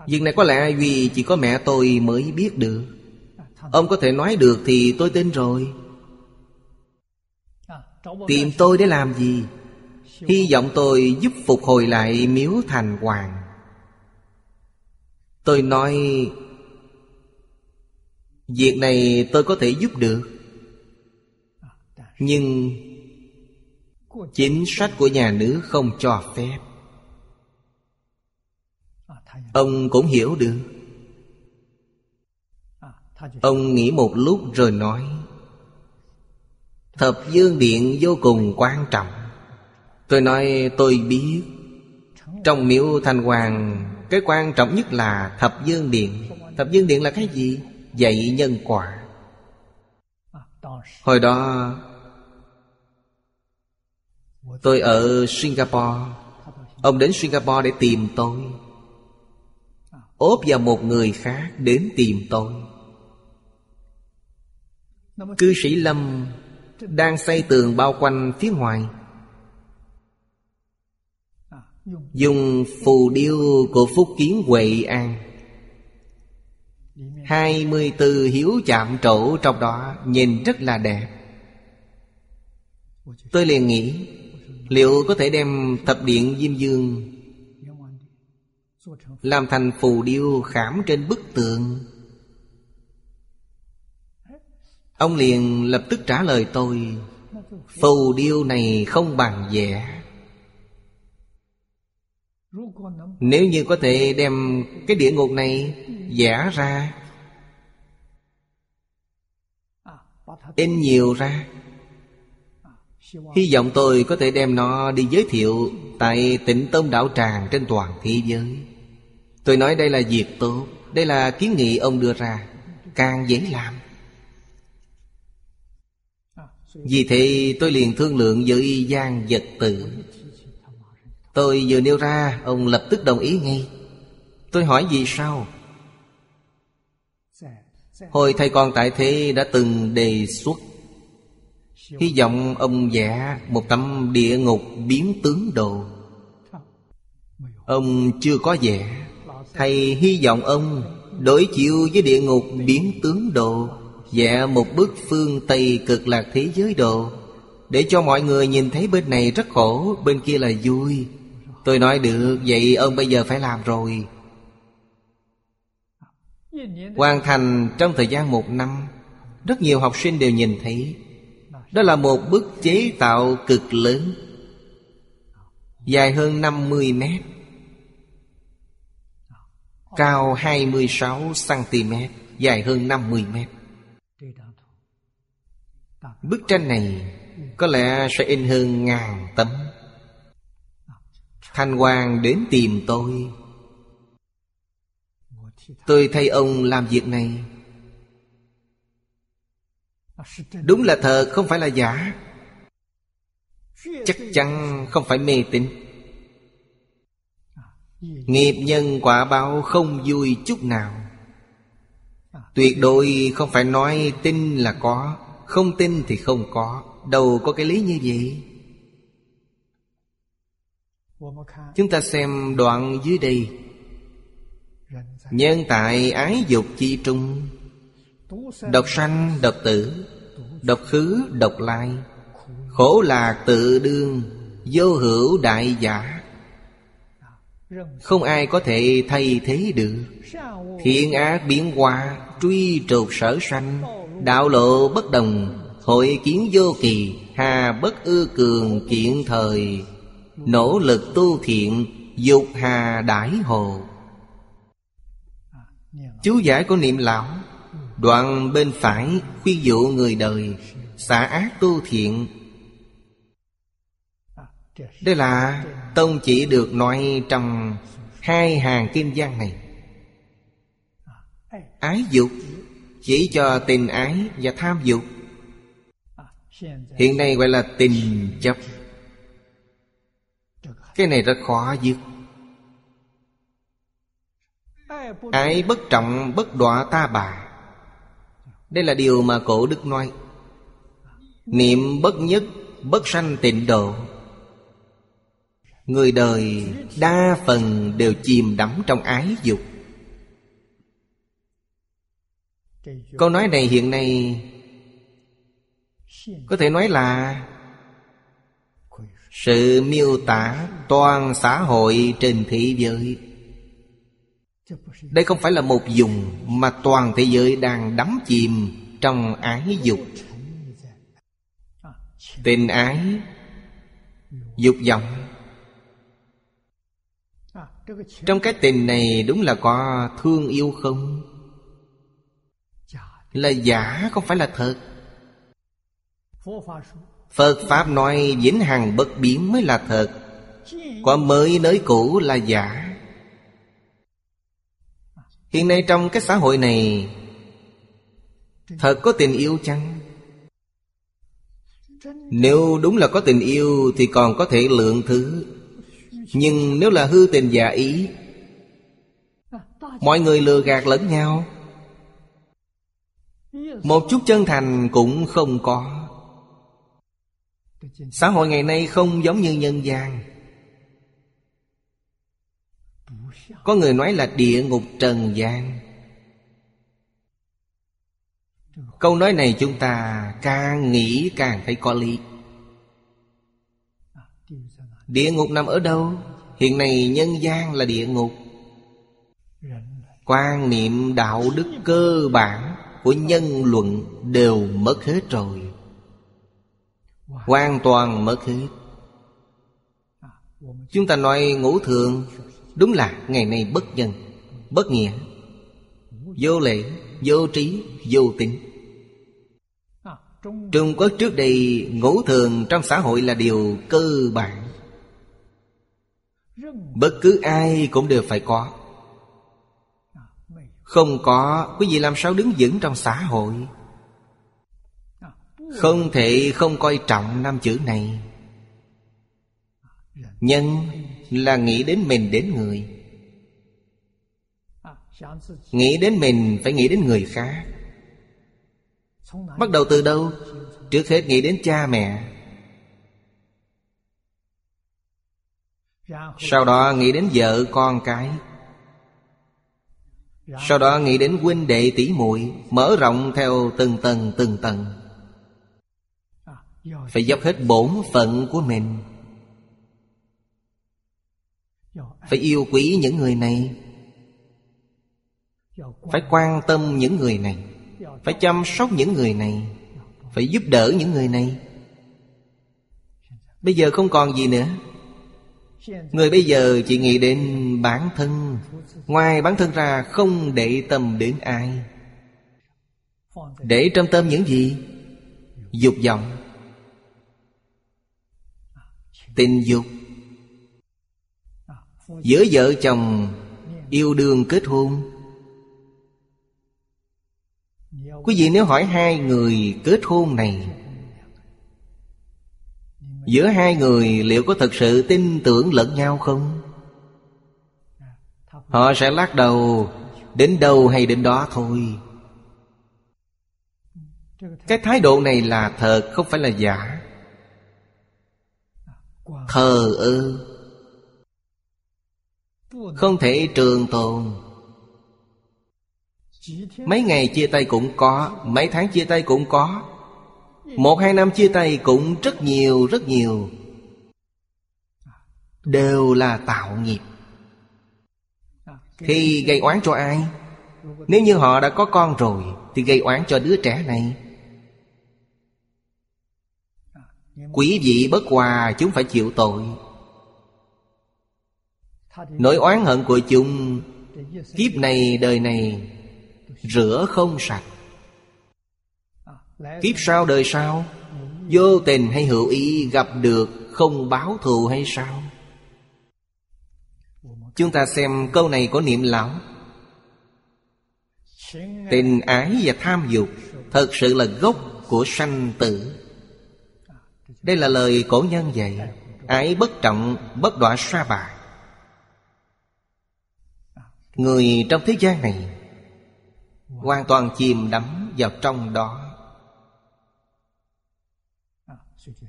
A: Việc này có lẽ vì chỉ có mẹ tôi mới biết được. Ông có thể nói được thì tôi tin rồi. Tìm tôi để làm gì? Hy vọng tôi giúp phục hồi lại miếu thành hoàng. Tôi nói, Việc này tôi có thể giúp được. Nhưng Chính sách của nhà nước không cho phép. Ông cũng hiểu được. Ông nghĩ một lúc rồi nói, Thập dương điện vô cùng quan trọng. Tôi nói, tôi biết. Trong miếu thanh hoàng, Cái quan trọng nhất là thập dương điện. Thập dương điện là cái gì? Dạy nhân quả. Hồi đó Tôi ở Singapore. Ông đến Singapore để tìm tôi. Ốp vào một người khác đến tìm tôi. Cư sĩ Lâm Đang xây tường bao quanh phía ngoài. Dùng phù điêu của Phúc Kiến Huệ An. Hai mươi tư hiếu chạm trổ trong đó, Nhìn rất là đẹp. Tôi liền nghĩ Liệu có thể đem thập điện Diêm Dương Làm thành phù điêu khảm trên bức tượng? Ông liền lập tức trả lời tôi, Phù điêu này không bằng vẽ. Nếu như có thể đem cái địa ngục này vẽ ra, In nhiều ra Hy vọng tôi có thể đem nó đi giới thiệu Tại tịnh tông đạo tràng trên toàn thế giới. Tôi nói đây là việc tốt, Đây là kiến nghị ông đưa ra, Càng dễ làm. Vì thế tôi liền thương lượng với Giang Vật Tử. Tôi vừa nêu ra, Ông lập tức đồng ý ngay. Tôi hỏi vì sao? Hồi thầy còn tại thế đã từng đề xuất Hy vọng ông vẽ một tấm địa ngục biến tướng đồ. Ông chưa có vẽ. Thầy hy vọng ông đối chiếu với địa ngục biến tướng đồ, Vẽ một bức phương Tây cực lạc thế giới đồ. Để cho mọi người nhìn thấy bên này rất khổ, Bên kia là vui. Tôi nói được, Vậy ông bây giờ phải làm rồi. Hoàn thành trong thời gian một năm, Rất nhiều học sinh đều nhìn thấy. Đó là một bức chế tạo cực lớn, Dài hơn 50 mét, Cao 26cm Dài hơn 50 mét. Bức tranh này Có lẽ sẽ in hơn ngàn tấm. Thanh Hoàng đến tìm tôi. Tôi thay ông làm việc này. Đúng là thật không phải là giả. Chắc chắn không phải mê tín. Nghiệp nhân quả báo không vui chút nào. Tuyệt đối không phải nói tin là có, Không tin thì không có. Đâu có cái lý như vậy? Chúng ta xem đoạn dưới đây. Nhân tại ái dục chi trung Độc sanh, độc tử, Độc khứ, độc lai. Khổ lạc tự đương, Vô hữu đại giả. Không ai có thể thay thế được. Thiện ác biến hóa, Truy trục sở sanh. Đạo lộ bất đồng, Hội kiến vô kỳ. Hà bất ư cường kiện thời. Nỗ lực tu thiện, Dục hà đãi hồ. Chú giải của niệm lão Đoạn bên phải khuyên dụ người đời Xả ác tu thiện. Đây là tông chỉ được nói trong Hai hàng kim gian này. Ái dục Chỉ cho tình ái và tham dục. Hiện nay gọi là tình chấp. Cái này rất khó dứt. Ái bất trọng, bất đọa ta bà. Đây là điều mà cổ đức nói. Niệm bất nhất, bất sanh tịnh độ. Người đời đa phần đều chìm đắm trong ái dục. Câu nói này hiện nay Có thể nói là Sự miêu tả toàn xã hội trên thế giới. Đây không phải là một dùng Mà toàn thế giới đang đắm chìm Trong ái dục. Tình ái Dục vọng. Trong cái tình này đúng là có thương yêu không? Là giả không phải là thật. Phật Pháp nói vĩnh hằng bất biến mới là thật. Có mới nới cũ là giả. Hiện nay trong cái xã hội này, Thật có tình yêu chăng? Nếu đúng là có tình yêu Thì còn có thể lượng thứ. Nhưng nếu là hư tình giả ý, Mọi người lừa gạt lẫn nhau. Một chút chân thành cũng không có. Xã hội ngày nay không giống như nhân gian. Có người nói là địa ngục trần gian. Câu nói này chúng ta càng nghĩ càng thấy có lý. Địa ngục nằm ở đâu? Hiện nay nhân gian là địa ngục. Quan niệm đạo đức cơ bản của nhân luận đều mất hết rồi. Hoàn toàn mất hết. Chúng ta nói ngũ thường đúng là ngày nay bất nhân, bất nghĩa. Vô lễ, vô trí, vô tính. Trung quốc trước đây ngũ thường trong xã hội là điều cơ bản. Bất cứ ai cũng đều phải có. Không có, Quý vị làm sao đứng vững trong xã hội? Không thể không coi trọng năm chữ này. Nhân là nghĩ đến mình đến người. Nghĩ đến mình phải nghĩ đến người khác. Bắt đầu từ đâu? Trước hết nghĩ đến cha mẹ. Sau đó nghĩ đến vợ con cái. Sau đó nghĩ đến huynh đệ tỷ muội, Mở rộng theo từng tầng từng tầng. Phải dốc hết bổn phận của mình. Phải yêu quý những người này. Phải quan tâm những người này. Phải chăm sóc những người này. Phải giúp đỡ những người này. Bây giờ không còn gì nữa. Người bây giờ chỉ nghĩ đến bản thân. Ngoài bản thân ra không để tâm đến ai. Để trong tâm những gì? Dục vọng. Tình dục. Giữa vợ chồng, Yêu đương kết hôn. Quý vị nếu hỏi hai người kết hôn này, Giữa hai người liệu có thật sự tin tưởng lẫn nhau không? Họ sẽ lắc đầu, Đến đâu hay đến đó thôi. Cái thái độ này là thật, Không phải là giả. Thờ ơ. Không thể trường tồn. Mấy ngày chia tay cũng có, Mấy tháng chia tay cũng có. Một hai năm chia tay cũng rất nhiều rất nhiều. Đều là tạo nghiệp. Thì gây oán cho ai? Nếu như họ đã có con rồi, Thì gây oán cho đứa trẻ này. Quý vị bất hòa, chúng phải chịu tội. Nỗi oán hận của chúng, Kiếp này, đời này, Rửa không sạch. Kiếp sau đời sau, Vô tình hay hữu ý gặp được Không báo thù hay sao? Chúng ta xem câu này có niệm lão Tình ái và tham dục Thật sự là gốc của sanh tử. Đây là lời cổ nhân dạy, Ái bất trọng, bất đọa sa bà Người trong thế gian này Hoàn toàn chìm đắm vào trong đó.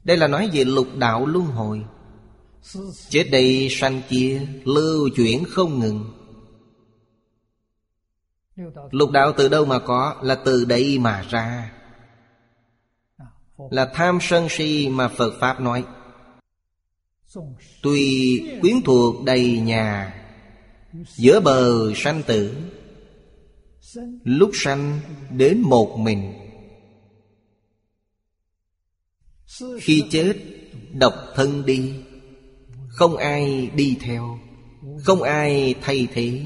A: Đây là nói về lục đạo luân hồi. Chết đây sanh kia, Lưu chuyển không ngừng. Lục đạo từ đâu mà có? Là từ đây mà ra. Là tham sân si mà Phật Pháp nói. Tuy quyến thuộc đầy nhà Giữa bờ sanh tử, Lúc sanh đến một mình. Khi chết, độc thân đi, Không ai đi theo, Không ai thay thế.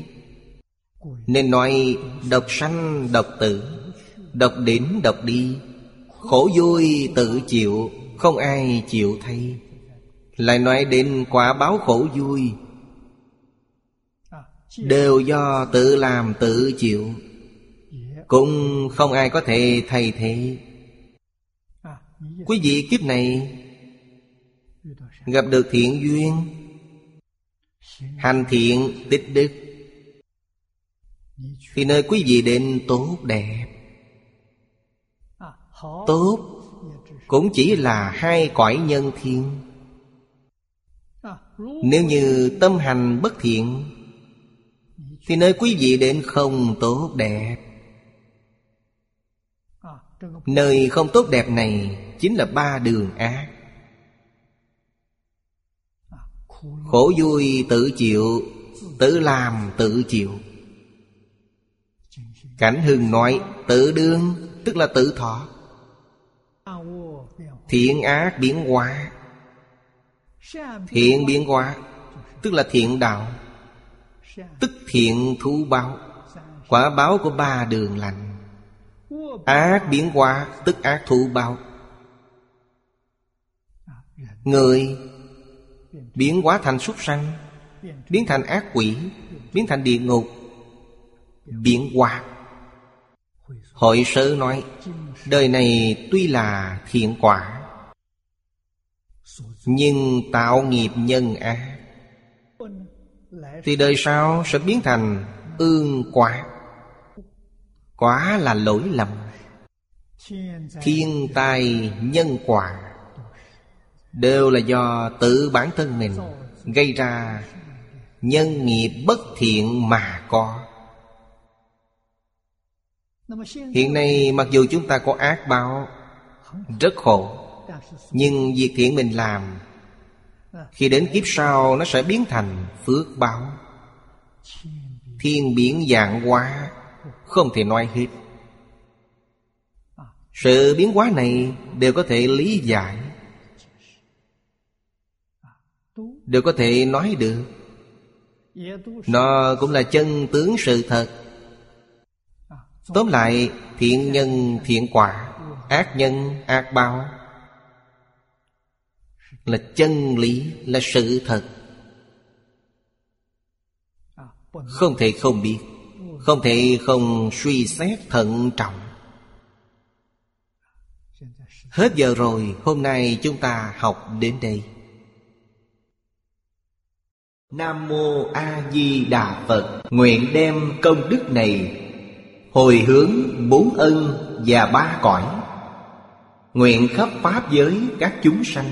A: Nên nói độc sanh, độc tử, Độc đến, độc đi. Khổ vui, tự chịu, Không ai chịu thay. Lại nói đến quả báo khổ vui Đều do tự làm tự chịu. Cũng không ai có thể thay thế. Quý vị kiếp này Gặp được thiện duyên, Hành thiện tích đức, Thì nơi quý vị đến tốt đẹp. Tốt Cũng chỉ là hai cõi nhân thiên. Nếu như tâm hành bất thiện thì nơi quý vị đến không tốt đẹp. Nơi không tốt đẹp này Chính là ba đường ác. Khổ vui tự chịu, Tự làm tự chịu. Cảnh hưng nói tự đương, Tức là tự thọ. Thiện ác biến hóa. Thiện biến hóa, Tức là thiện đạo. Tức thiện thú báo. Quả báo của ba đường lành. Ác biến hóa, tức ác thú báo. Người biến hóa thành súc sanh, Biến thành ác quỷ, Biến thành địa ngục, Biến hóa. Hội sơ nói, Đời này tuy là thiện quả, Nhưng tạo nghiệp nhân ác. Thì đời sau sẽ biến thành ương quả. Quá là lỗi lầm. Thiên tai nhân quả Đều là do tự bản thân mình Gây ra. Nhân nghiệp bất thiện mà có. Hiện nay mặc dù chúng ta có ác báo, Rất khổ, Nhưng việc thiện mình làm khi đến kiếp sau, nó sẽ biến thành phước báo. Thiên biến dạng hóa, Không thể nói hết. Sự biến hóa này đều có thể lý giải, Đều có thể nói được. Nó cũng là chân tướng sự thật. Tóm lại, thiện nhân, thiện quả, Ác nhân, ác báo. Là chân lý, Là sự thật. Không thể không biết, Không thể không suy xét thận trọng. Hết giờ rồi, Hôm nay chúng ta học đến đây. Nam Mô A Di Đà Phật, Nguyện đem công đức này Hồi hướng bốn ân và ba cõi. Nguyện khắp Pháp giới các chúng sanh